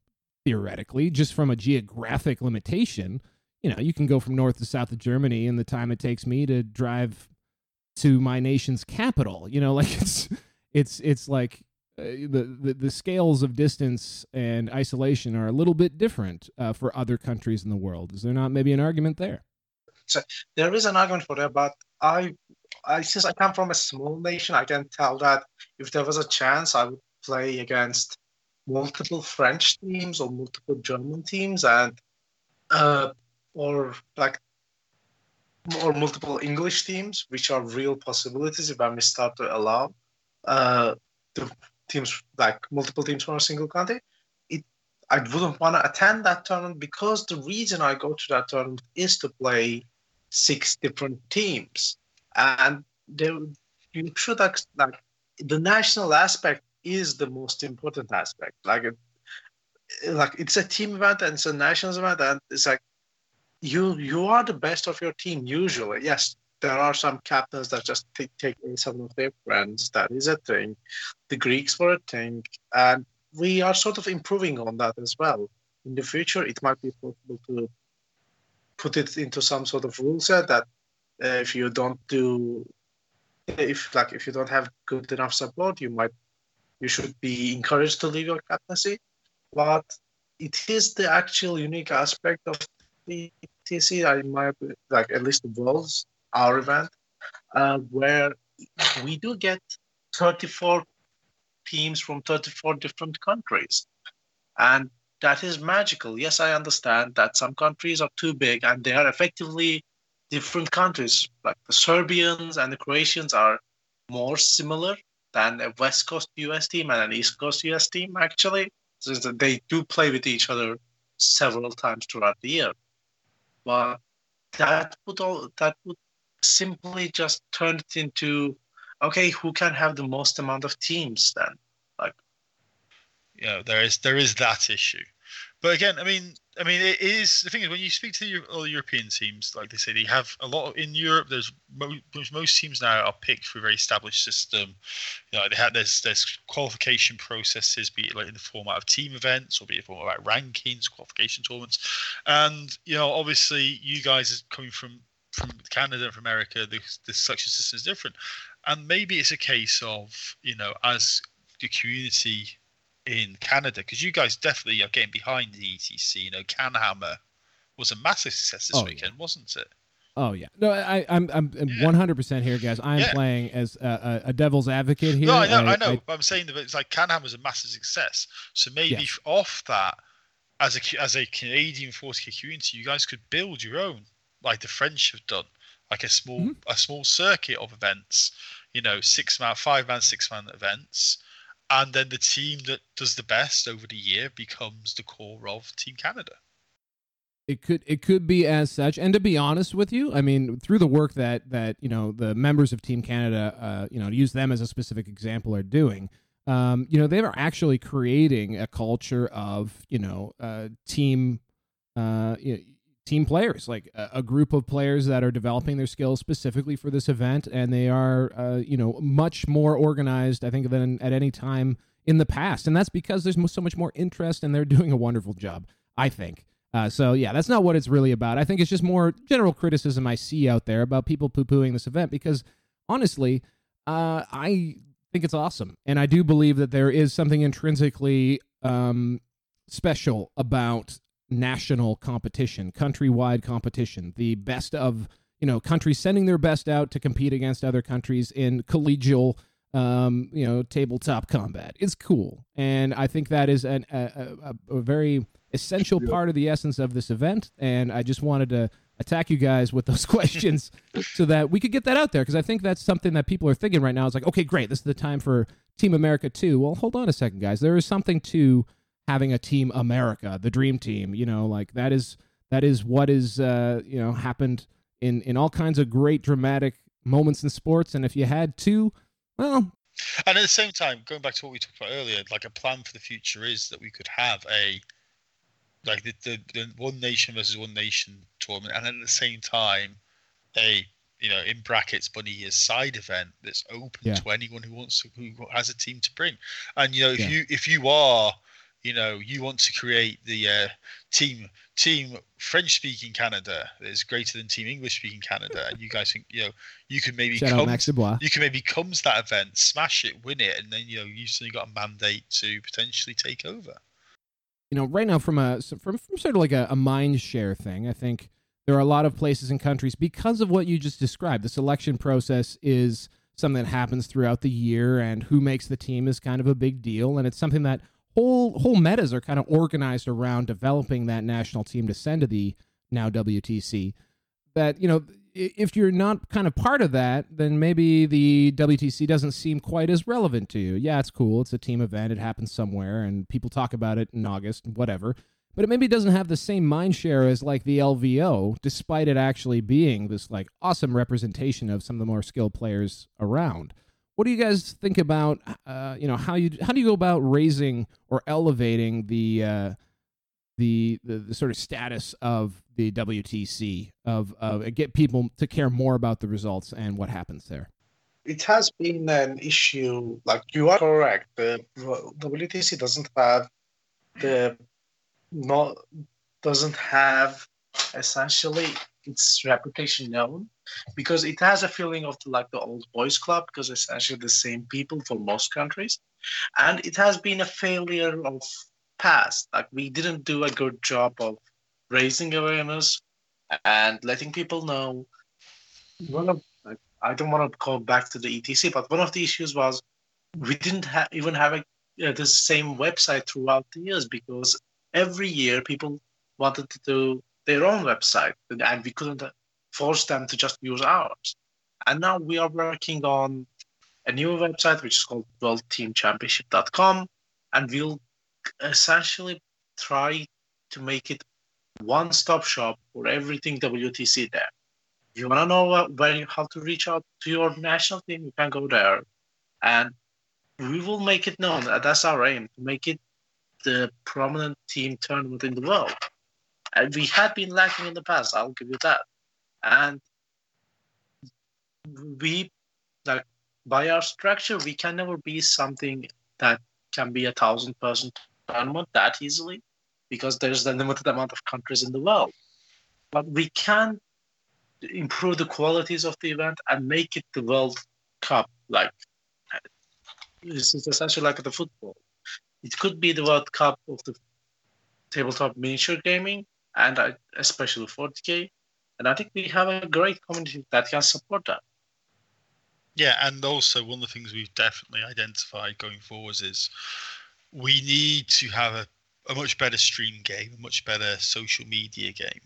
theoretically just from a geographic limitation you know you can go from north to south of germany in the time it takes me to drive to my nation's capital. You know, like it's it's it's like the, the the scales of distance and isolation are a little bit different uh, for other countries in the world. Is there not maybe an argument there? So there is an argument for that, but I, I since I come from a small nation, I can tell that if there was a chance, I would play against multiple French teams or multiple German teams, and uh, or like or multiple English teams, which are real possibilities if we start to allow uh, the teams like multiple teams from a single country. It I wouldn't want to attend that tournament because the reason I go to that tournament is to play six different teams, and they, you should like the national aspect is the most important aspect. Like it, like it's a team event and it's a national event, and it's like you you are the best of your team usually. Yes, there are some captains that just take, take some of their friends. That is a thing. The Greeks were a thing, and we are sort of improving on that as well. In the future, it might be possible to put it into some sort of rule set that uh, if you don't do, if like if you don't have good enough support, you might you should be encouraged to leave your captaincy. But it is the actual unique aspect of TC, I might like at least the Worlds, our event, uh, where we do get 34 teams from 34 different countries. And that is magical. Yes, I understand that some countries are too big and they are effectively different countries. Like the Serbians and the Croatians are more similar than a West Coast US team and an East Coast US team, actually, since they do play with each other several times throughout the year. But that would all that would simply just turn it into okay, who can have the most amount of teams then? Like yeah, there is there is that issue. But again, I mean, I mean, it is the thing is when you speak to the, all the European teams, like they say, they have a lot of, in Europe. There's most, most teams now are picked through a very established system. You know, they have there's there's qualification processes, be it like in the format of team events or be it format of rankings, qualification tournaments, and you know, obviously, you guys coming from from Canada and from America, the, the selection system is different, and maybe it's a case of you know, as the community in Canada because you guys definitely are getting behind the ETC. You know, Canhammer was a massive success this oh, weekend, yeah. wasn't it? Oh yeah, no, I, I'm I'm 100 percent here, guys. I'm yeah. playing as a, a, devil's advocate here. No, I know, I, I know. I, I'm saying that it's like Canham was a massive success, so maybe yes. off that, as a as a Canadian 40k community, you guys could build your own, like the French have done, like a small mm-hmm. a small circuit of events. You know, six man, five man, six man events and then the team that does the best over the year becomes the core of Team Canada. It could it could be as such, and to be honest with you, I mean, through the work that that you know the members of Team Canada, uh, you know, use them as a specific example, are doing. Um, you know, they are actually creating a culture of you know uh, team. Uh, you know, team players, like a, a, group of players that are developing their skills specifically for this event, and they are, uh, you know, much more organized, I think, than at any time in the past, and that's because there's so much more interest, and they're doing a wonderful job, I think. Uh, so yeah, that's not what it's really about. I think it's just more general criticism I see out there about people poo-pooing this event because honestly, uh, I think it's awesome, and I do believe that there is something intrinsically um, special about national competition, countrywide competition, the best of you know countries sending their best out to compete against other countries in collegial um, you know tabletop combat. It's cool, and I think that is an, a, a, a very essential part of the essence of this event. And I just wanted to attack you guys with those questions so that we could get that out there because I think that's something that people are thinking right now. It's like, okay, great, this is the time for Team America too. Well, hold on a second, guys. There is something to having a team America, the dream team. You know, like that is that is what is uh, you know happened in in all kinds of great dramatic moments in sports. And if you had two, well. And at the same time, going back to what we talked about earlier, like a plan for the future is that we could have a like the, the, the one nation versus one nation tournament, and at the same time, a you know in brackets bunny years side event that's open yeah. to anyone who wants to, who has a team to bring. And you know if yeah. you if you are You know, you want to create the uh, team team French speaking Canada is greater than team English speaking Canada, and you guys think you know you can maybe Shout come Max Dubois. you can maybe come to that event, smash it, win it, and then you know you've suddenly got a mandate to potentially take over. you know, right now from a from, from sort of like a, a mind share thing, I think there are a lot of places and countries because of what you just described. The selection process is something that happens throughout the year, and who makes the team is kind of a big deal, and it's something that whole whole metas are kind of organized around developing that national team to send to the now WTC. That you know, if you're not kind of part of that, then maybe the WTC doesn't seem quite as relevant to you. Yeah, it's cool. It's a team event. It happens somewhere, and people talk about it in August, whatever. But it maybe doesn't have the same mind share as like the LVO, despite it actually being this like awesome representation of some of the more skilled players around. What do you guys think about? Uh, you know, how you how do you go about raising or elevating the uh, the, the the sort of status of the WTC of of get people to care more about the results and what happens there? it has been an issue. Like you are correct. The WTC doesn't have the not doesn't have essentially its reputation known because it has a feeling of like the old boys club because it's essentially the same people for most countries. And it has been a failure of past. Like we didn't do a good job of raising awareness and letting people know. One of like, i don't want to call back to the etc but one of the issues was we didn't ha- even have a, uh, the same website throughout the years because every year people wanted to do their own website and we couldn't force them to just use ours. And now we are working on a new website which is called worldteamchampionship.com and we'll essentially try to make it one-stop shop for everything wtc there. You want to know where how to reach out to your national team? You can go there. And we will make it known that's our aim to make it the prominent team tournament in the world and we had been lacking in the past i'll give you that. And we like by our structure we can never be something that can be a thousand person tournament that easily because there's the limited amount of countries in the world. But we can improve the qualities of the event and make it the world cup like this is essentially like the football. It could be the world cup of the tabletop miniature gaming and especially 40k and i think we have a great community that can support that Yeah, and also one of the things we've definitely identified going forwards is we need to have a, a much better stream game, a much better social media game.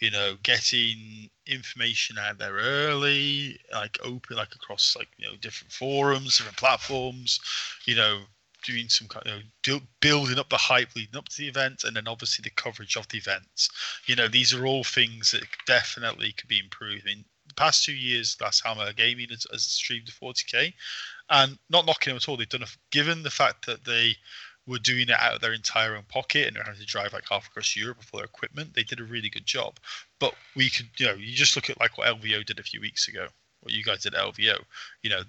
You know, getting information out there early, like open, like across like you know different forums, different platforms. You know, doing some kind of building up the hype leading up to the event, and then obviously the coverage of the events. You know, these are all things that definitely could be improved. I mean, the past two years, Last Hammer Gaming has, has streamed to 40k, and not knocking them at all. They've done a, given the fact that they were doing it out of their entire own pocket and having to drive like half across Europe for their equipment. They did a really good job. But we could, you know, you just look at like what LVO did a few weeks ago, what you guys did at LVO. You know,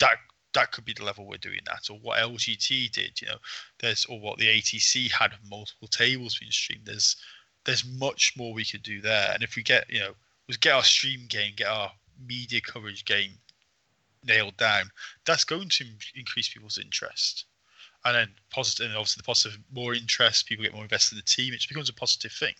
that that could be the level we're doing that, or what LGT did. You know, there's or what the ATC had multiple tables being streamed. There's there's much more we could do there. And if we get, you know, was get our stream game, get our media coverage game nailed down, that's going to increase people's interest. And then positive, and obviously the positive, more interest, people get more invested in the team. It becomes a positive thing.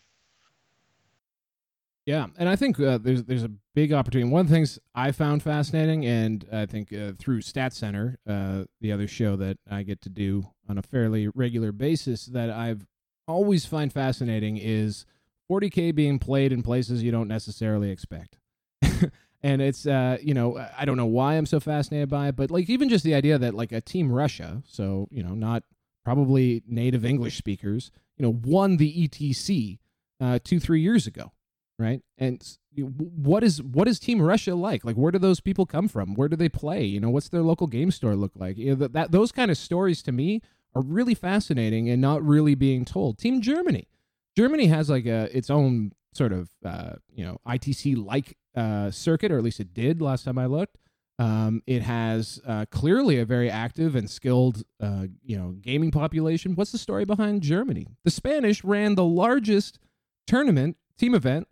Yeah, and I think uh, there's there's a big opportunity. One of the things I found fascinating, and I think uh, through Stat Center, uh, the other show that I get to do on a fairly regular basis, that I've always find fascinating is 40k being played in places you don't necessarily expect. and it's uh, you know I don't know why I'm so fascinated by it, but like even just the idea that like a team Russia, so you know not probably native English speakers, you know, won the ETC uh, two three years ago right? And what is what is Team Russia like? Like, where do those people come from? Where do they play? You know, what's their local game store look like? You know, that, that those kind of stories to me are really fascinating and not really being told. Team Germany, Germany has like a its own sort of uh, you know ITC like uh, circuit, or at least it did last time I looked. Um, it has uh, clearly a very active and skilled, uh, you know, gaming population. What's the story behind Germany? The Spanish ran the largest tournament team event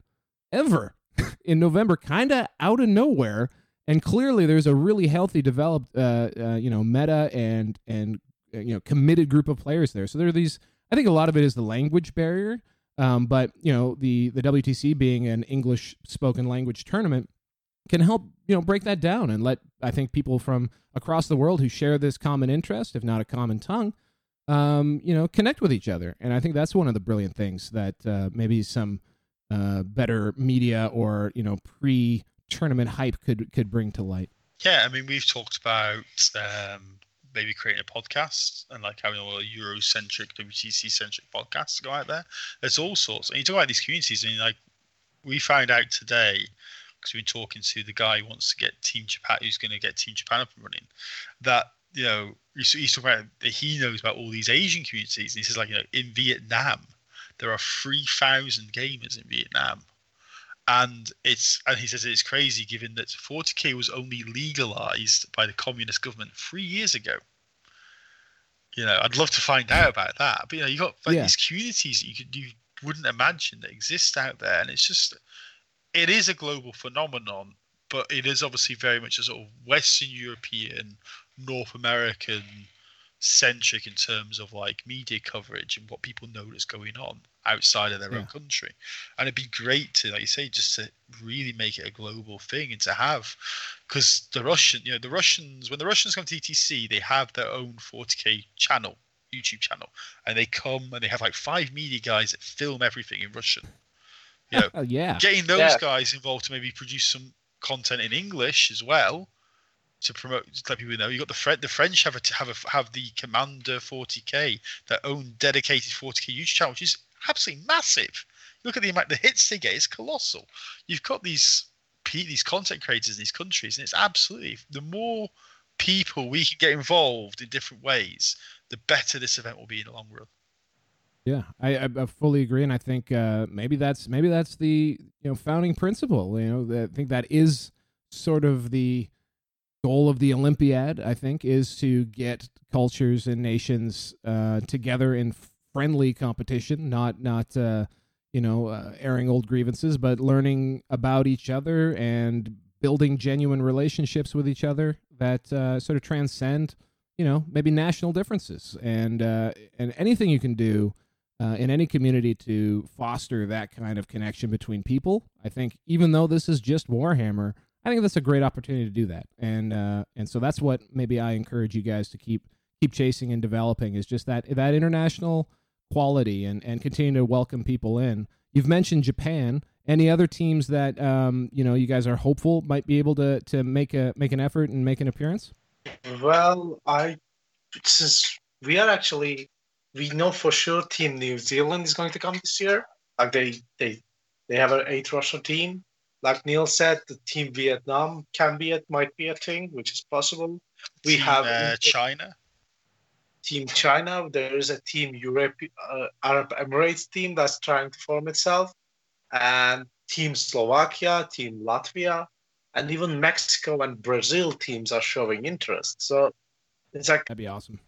ever in November, kind of out of nowhere, and clearly there's a really healthy, developed, uh, uh, you know, meta and and uh, you know committed group of players there. So there are these. I think a lot of it is the language barrier, um, but you know the the WTC being an English spoken language tournament can help you know break that down and let I think people from across the world who share this common interest, if not a common tongue, um, you know, connect with each other. And I think that's one of the brilliant things that uh, maybe some uh, better media or you know pre-tournament hype could could bring to light. Yeah, I mean, we've talked about um, maybe creating a podcast and like having a Eurocentric, WTC centric podcast to go out there. There's all sorts. And you talk about these communities, and like we found out today because we've been talking to the guy who wants to get Team Japan, who's going to get Team Japan up and running, that you know he's, talking about he knows about all these Asian communities, and he says like you know in Vietnam there are three thousand gamers in Vietnam, and it's and he says it's crazy given that 40k was only legalized by the communist government three years ago. You know, I'd love to find out about that, but you know, you got like, Yeah. these communities that you could you wouldn't imagine that exist out there, and it's just it is a global phenomenon, but it is obviously very much a sort of Western European, North American centric in terms of like media coverage and what people know that's going on outside of their Yeah. own country. And it'd be great to, like you say, just to really make it a global thing and to have, because the Russian, you know, the Russians, when the Russians come to ETC, they have their own 40k channel, YouTube channel, and they come and they have like five media guys that film everything in Russian. You know, Oh yeah, getting those Yeah. guys involved to maybe produce some content in English as well to promote to let people know. You got the French. The French have a have a have the Commander 40k their own dedicated 40k YouTube channel, which is absolutely massive. Look at the amount the hits they get; it's colossal. You've got these these content creators in these countries, and it's absolutely the more people we can get involved in different ways, the better this event will be in the long run. Yeah, I, I, fully agree, and I think uh, maybe that's maybe that's the you know founding principle. You know, I think that is sort of the goal of the Olympiad. I think is to get cultures and nations uh, together in friendly competition, not not uh, you know uh, airing old grievances, but learning about each other and building genuine relationships with each other that uh, sort of transcend you know maybe national differences and uh, and anything you can do uh, in any community to foster that kind of connection between people. I think even though this is just Warhammer, I think that's a great opportunity to do that. And uh, and so that's what maybe I encourage you guys to keep keep chasing and developing is just that that international quality and and continue to welcome people in. You've mentioned Japan. Any other teams that um, you know you guys are hopeful might be able to to make a make an effort and make an appearance? Well, I since we are actually we know for sure Team New Zealand is going to come this year. Like they they they have an eight roster team. Like Neil said, the Team Vietnam can be it might be a thing, which is possible. We Team, have uh, China. Team China. There is a Team Europe, uh, Arab Emirates team that's trying to form itself, and Team Slovakia, Team Latvia, and even Mexico and Brazil teams are showing interest. So it's like That'd be awesome.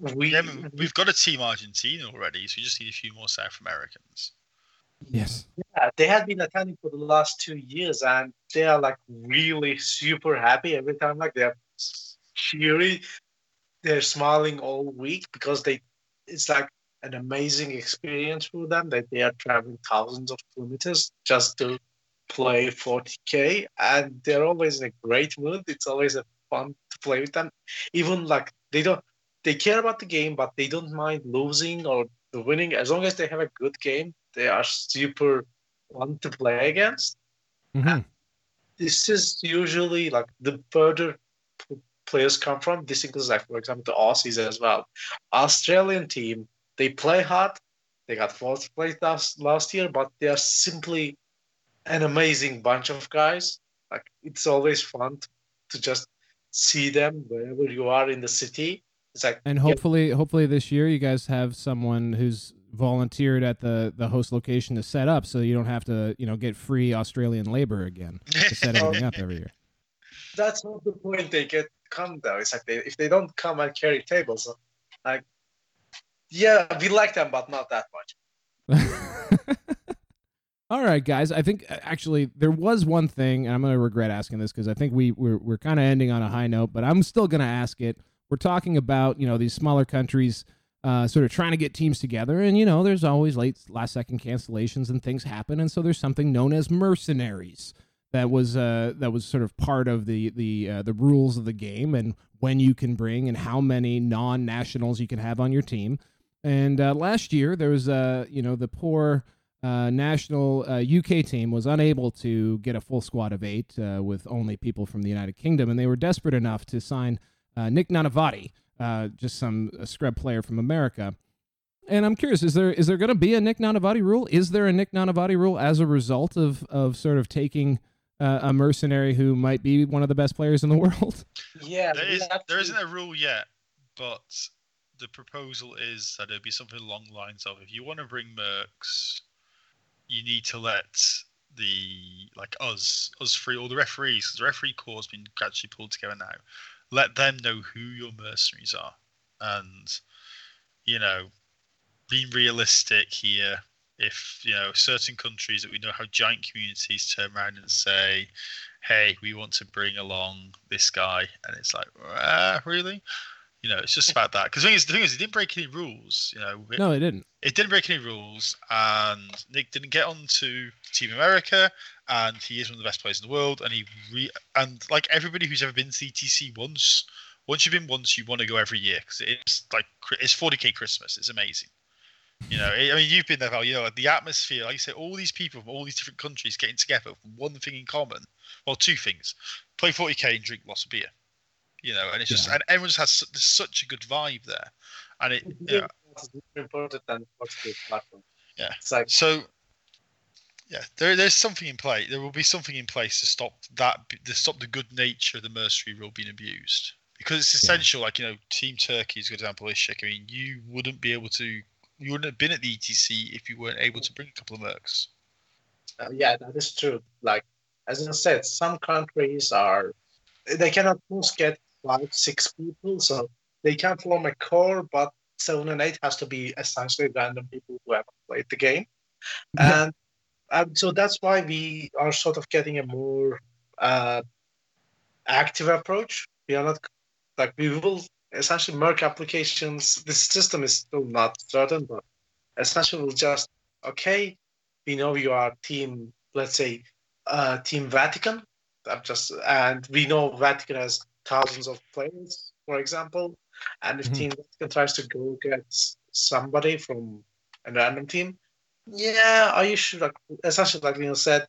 We, yeah, we've got a team Argentina already, so we just need a few more South Americans. Yes. They had been attending for the last two years and they are like really super happy every time. Like they're cheery they're smiling all week because they it's like an amazing experience for them that they are traveling thousands of kilometers just to play 40k and they're always in a great mood. It's always a fun to play with them. Even like they don't they care about the game but they don't mind losing or winning. As long as they have a good game they are super fun to play against Mhm. this is usually like the further p- players come from. This includes like for example the Aussies as well. Australian team they play hard. They got fourth place last last year, but they are simply an amazing bunch of guys. Like it's always fun to, to just see them wherever you are in the city. It's like And hopefully, hopefully this year you guys have someone who's volunteered at the the host location to set up, so you don't have to, you know, get free Australian labor again to set everything up every year. that's not the point they get come though. It's like they, if they don't come and carry tables, like yeah, we like them, but not that much. All right, guys. I think actually there was one thing, and I'm going to regret asking this because I think we we're, we're kind of ending on a high note, but I'm still going to ask it. We're talking about you know these smaller countries uh, sort of trying to get teams together, and you know there's always late last second cancellations and things happen, and so there's something known as mercenaries that was uh, that was sort of part of the the uh, the rules of the game and when you can bring and how many non nationals you can have on your team. And uh, last year there was uh you know the poor uh, national uh, UK team was unable to get a full squad of eight uh, with only people from the United Kingdom, and they were desperate enough to sign uh, Nick Nanavati, uh, just some scrub player from America. And I'm curious, is there is there going to be a Nick Nanavati rule? Is there a Nick Nanavati rule as a result of of sort of taking uh, a mercenary who might be one of the best players in the world? Yeah, there is. There to... isn't a rule yet, but the proposal is that it'd be something along the lines of if you want to bring mercs, you need to let the like us, us three, or the referees. the referee corps has been gradually pulled together now. Let them know who your mercenaries are, and you know, being realistic here. If you know certain countries that we know have giant communities turn around and say, "Hey, we want to bring along this guy," and it's like, ah, really? You know, it's just about that. Because the thing is, the thing is, it didn't break any rules. You know, it, No, they didn't. it didn't break any rules, and Nick didn't get on to Team America, and he is one of the best players in the world. And he re- and like everybody who's ever been to ETC once, once you've been once, you want to go every year because it's like it's 40k Christmas. It's amazing. You know, I mean, you've been there, Val. You know, the atmosphere. Like you say, all these people from all these different countries getting together with one thing in common. Well, two things: play 40k and drink lots of beer. You know, and it's just Yeah. and everyone just has su- there's such a good vibe there, and it. You know, It's more important than what's the platform. Yeah. It's like So, yeah, there, there's something in play. There will be something in place to stop that, to stop the good nature of the mercenary rule being abused. Because it's essential, like, you know, Team Turkey is a good example of this, Shik. I mean, you wouldn't be able to, you wouldn't have been at the ETC if you weren't able to bring a couple of mercs. Uh, yeah, that is true. Like as I said, some countries are they cannot most get five, six people, so they can't form a core, but seven and eight has to be essentially random people who haven't played the game, and um, so that's why we are sort of getting a more uh, active approach. We are not like we will essentially merc applications. This system is still not certain, but essentially we'll just okay we know you are team, let's say, uh, Team Vatican. I'm just and we know Vatican has thousands of players, for example. And if Mhm. Team Vatican tries to go get somebody from a random team, yeah, are you sure? Like, essentially, like Lino said,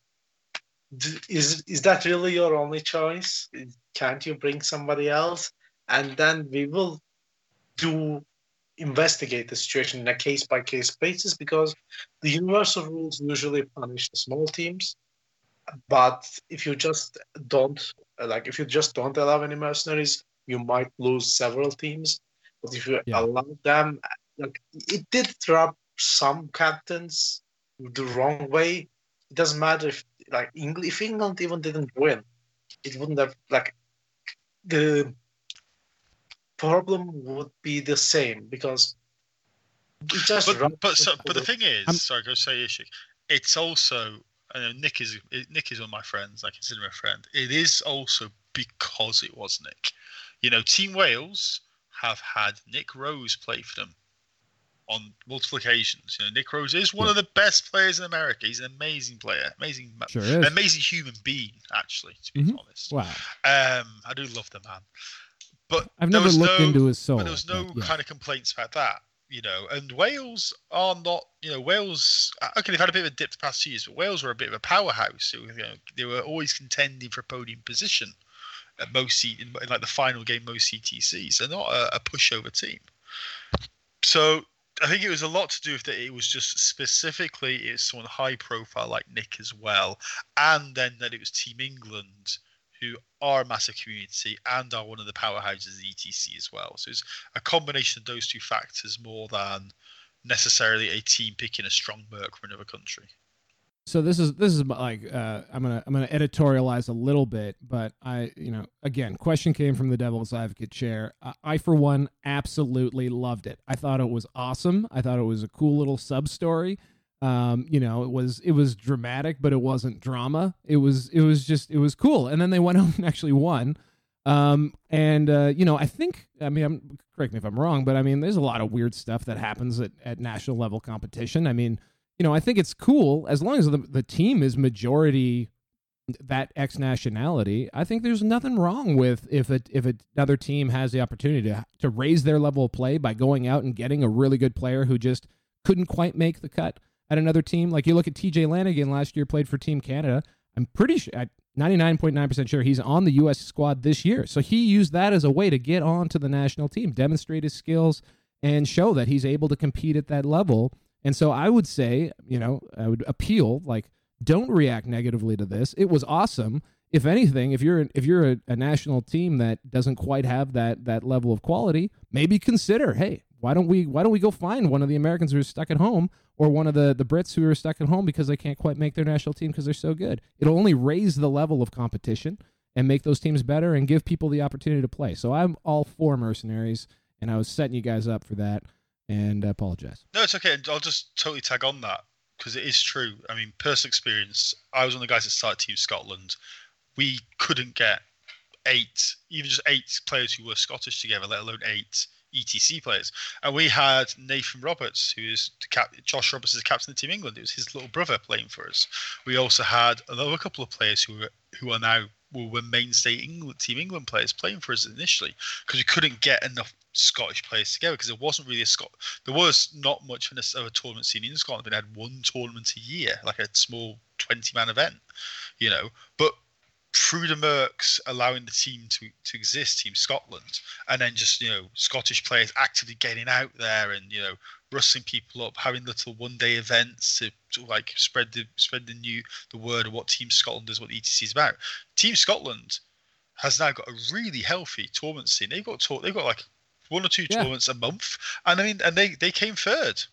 is is that really your only choice? Can't you bring somebody else? And then we will do investigate the situation in a case by case basis because the universal rules usually punish the small teams but if you just don't like if you just don't allow any mercenaries you might lose several teams but if you Yeah. allow them like it did drop some captains the wrong way it doesn't matter if like England if England even didn't win it wouldn't have like the problem would be the same because it just But dropped but so, but the the- thing is, I'm- sorry, go say Ishik. It's also, I know Nick is Nick is one of my friends. I consider him a friend. It is also because it was Nick. You know, Team Wales have had Nick Rose play for them on multiple occasions. You know, Nick Rose is one Yeah. of the best players in America. He's an amazing player, amazing, Sure an amazing human being. Actually, to be Mhm. honest, Wow. um, I do love the man. But I've never looked no, into his soul. but there was no but yeah. kind of complaints about that, you know. And Wales are not, you know, Wales. Okay, they've had a bit of a dip the past two years, but Wales were a bit of a powerhouse. Was, you know, they were always contending for a podium position at most in, in like the final game, most ETCs. They're not a, a pushover team. So I think it was a lot to do with that. It was just specifically it's someone high profile like Nick as well, and then that it was Team England who are a massive community and are one of the powerhouses of ETC as well. So it's a combination of those two factors more than necessarily a team picking a strong merc from another country. So this is this is like uh, I'm gonna I'm gonna editorialize a little bit, but I you know again question came from the Devil's Advocate chair. I, I for one absolutely loved it. I thought it was awesome. I thought it was a cool little sub story. Um, you know, it was it was dramatic, but it wasn't drama. It was it was just it was cool. And then they went out and actually won. Um, and uh, you know, I think I mean, I'm correct me if I'm wrong, but I mean, there's a lot of weird stuff that happens at, at national level competition. I mean you know, I think it's cool as long as the, the team is majority that X nationality. I think there's nothing wrong with if it if another team has the opportunity to to raise their level of play by going out and getting a really good player who just couldn't quite make the cut at another team. Like you look at TJ Lanigan last year, played for Team Canada. I'm pretty sure, 99.9% sure he's on the U.S. squad this year. So he used that as a way to get on to the national team, demonstrate his skills, and show that he's able to compete at that level. And so I would say, you know, I would appeal like don't react negatively to this. It was awesome. If anything, if you're if you're a, a, national team that doesn't quite have that that level of quality, maybe consider, hey, why don't we why don't we go find one of the Americans who are stuck at home or one of the the Brits who are stuck at home because they can't quite make their national team because they're so good. It'll only raise the level of competition and make those teams better and give people the opportunity to play. So I'm all for mercenaries and I was setting you guys up for that and I apologize. No, it's okay. I'll just totally tag on that because it is true. I mean, personal experience. I was one of the guys that started Team Scotland. We couldn't get eight, even just eight players who were Scottish together, let alone eight ETC players. And we had Nathan Roberts, who is the cap- Josh Roberts is the captain of Team England. It was his little brother playing for us. We also had another couple of players who were who are now were mainstay England, Team England players playing for us initially because we couldn't get enough Scottish players together because there wasn't really a Scot. There was not much of a, tournament scene in Scotland. They had one tournament a year, like a small twenty-man event, you know. But through the Mercs allowing the team to, to exist, Team Scotland, and then just you know Scottish players actively getting out there and you know rustling people up, having little one day events to, to like spread the spread the new the word of what Team Scotland is, what the ETC is about. Team Scotland has now got a really healthy tournament scene. They've got talk they've got like one or two yeah. tournaments a month, and I mean, and they they came third.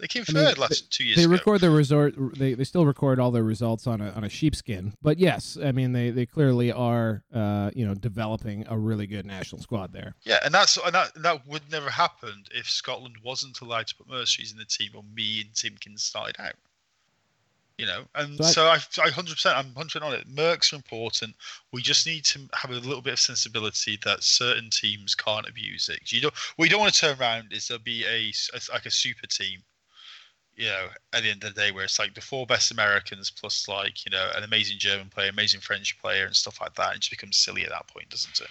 They came third I mean, last two years. They ago. record their resort. They, they still record all their results on a on a sheepskin. But yes, I mean they, they clearly are uh, you know developing a really good national squad there. Yeah, and that's and that that would never happen if Scotland wasn't allowed to put mercenaries in the team or me and Timkins started out. You know, and so, so I, I, 100%, I'm 100% on it. Mercs are important. We just need to have a little bit of sensibility that certain teams can't abuse it. You don't, what you don't want to turn around is there'll be a, a like a super team you know, at the end of the day, where it's like the four best Americans plus like you know an amazing German player, amazing French player, and stuff like that, and it just becomes silly at that point, doesn't it?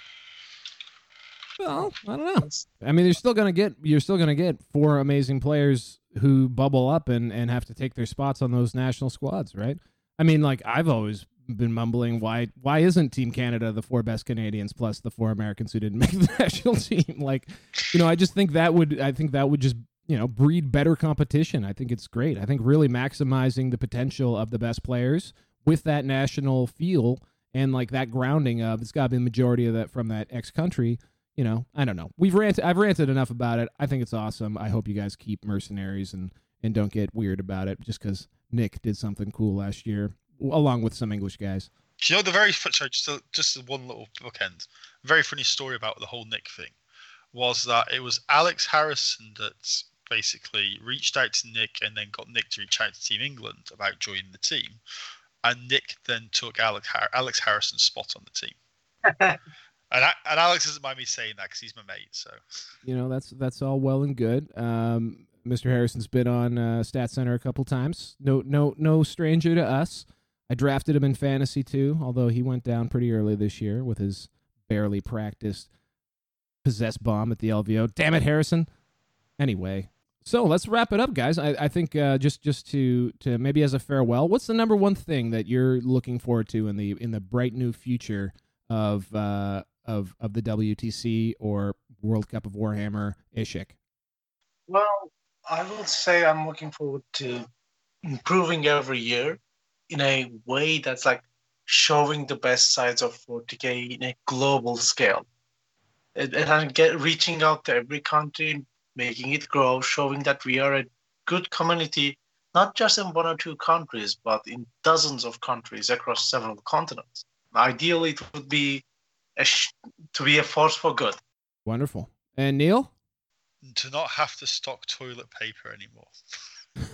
Well, I don't know. I mean, you're still gonna get you're still gonna get four amazing players who bubble up and and have to take their spots on those national squads, right? I mean, like I've always been mumbling why why isn't Team Canada the four best Canadians plus the four Americans who didn't make the national team? Like, you know, I just think that would I think that would just you know breed better competition. I think it's great. I think really maximizing the potential of the best players with that national feel and like that grounding of it's got to be the majority of that from that X country you know, I don't know. We've ranted. I've ranted enough about it. I think it's awesome. I hope you guys keep mercenaries and and don't get weird about it just because Nick did something cool last year, along with some English guys. Do you know the very sorry, just a, just one little bookend. Very funny story about the whole Nick thing was that it was Alex Harrison that basically reached out to Nick and then got Nick to reach out to Team England about joining the team, and Nick then took Alex Alex Harrison's spot on the team. And, I, and Alex doesn't mind me saying that because he's my mate. So you know that's that's all well and good. Um, Mr. Harrison's been on uh, Stat Center a couple times. No, no, no stranger to us. I drafted him in fantasy too, although he went down pretty early this year with his barely practiced possess bomb at the LVO. Damn it, Harrison. Anyway, so let's wrap it up, guys. I, I think uh, just just to to maybe as a farewell, what's the number one thing that you're looking forward to in the in the bright new future of uh, of of the WTC or World Cup of Warhammer Ishik? Well, I will say I'm looking forward to improving every year in a way that's like showing the best sides of 40k in a global scale. And get reaching out to every country, making it grow, showing that we are a good community not just in one or two countries, but in dozens of countries across several continents. Ideally, it would be to be a force for good. Wonderful. And Neil? To not have to stock toilet paper anymore.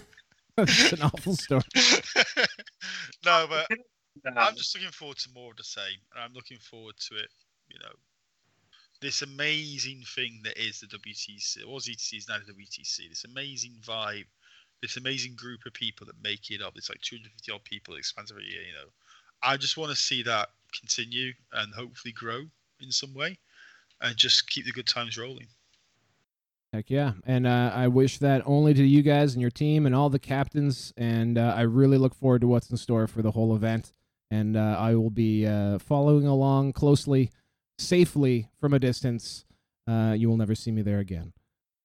That's an awful story. no, but I'm um, just looking forward to more of the same. And I'm looking forward to it, you know, this amazing thing that is the WTC, or ETC is now the WTC, this amazing vibe, this amazing group of people that make it up. It's like 250 odd people, it expands every year, you know. I just want to see that continue and hopefully grow in some way and just keep the good times rolling. Heck yeah. And uh, I wish that only to you guys and your team and all the captains. And uh, I really look forward to what's in store for the whole event. And uh, I will be uh, following along closely, safely from a distance. Uh, you will never see me there again.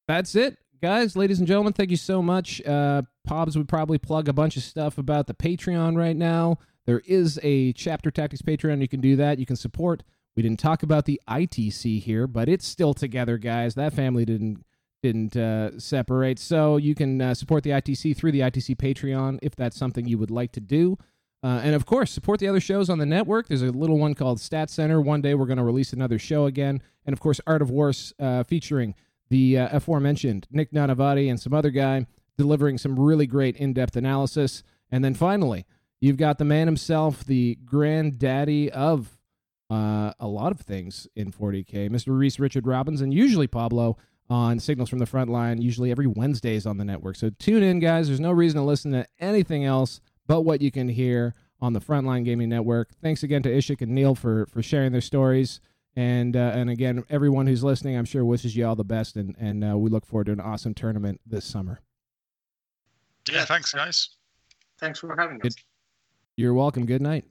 That's it, guys, ladies and gentlemen. Thank you so much. Uh, Pobs would probably plug a bunch of stuff about the Patreon right now. There is a Chapter Tactics Patreon. You can do that. You can support. We didn't talk about the ITC here, but it's still together, guys. That family didn't didn't uh, separate. So you can uh, support the ITC through the ITC Patreon if that's something you would like to do. Uh, and of course, support the other shows on the network. There's a little one called Stat Center. One day we're going to release another show again. And of course, Art of Wars uh, featuring the uh, aforementioned Nick Nanavati and some other guy delivering some really great in depth analysis. And then finally, you've got the man himself, the granddaddy of uh, a lot of things in 40K, Mr. Reece Richard Robbins, and usually Pablo on Signals from the Front Line, usually every Wednesdays on the network. So tune in, guys. There's no reason to listen to anything else but what you can hear on the Frontline Gaming Network. Thanks again to Ishik and Neil for for sharing their stories. And uh, and again, everyone who's listening, I'm sure wishes you all the best, and and uh, we look forward to an awesome tournament this summer. Yeah, thanks, guys. Thanks for having us. You're welcome. Good night.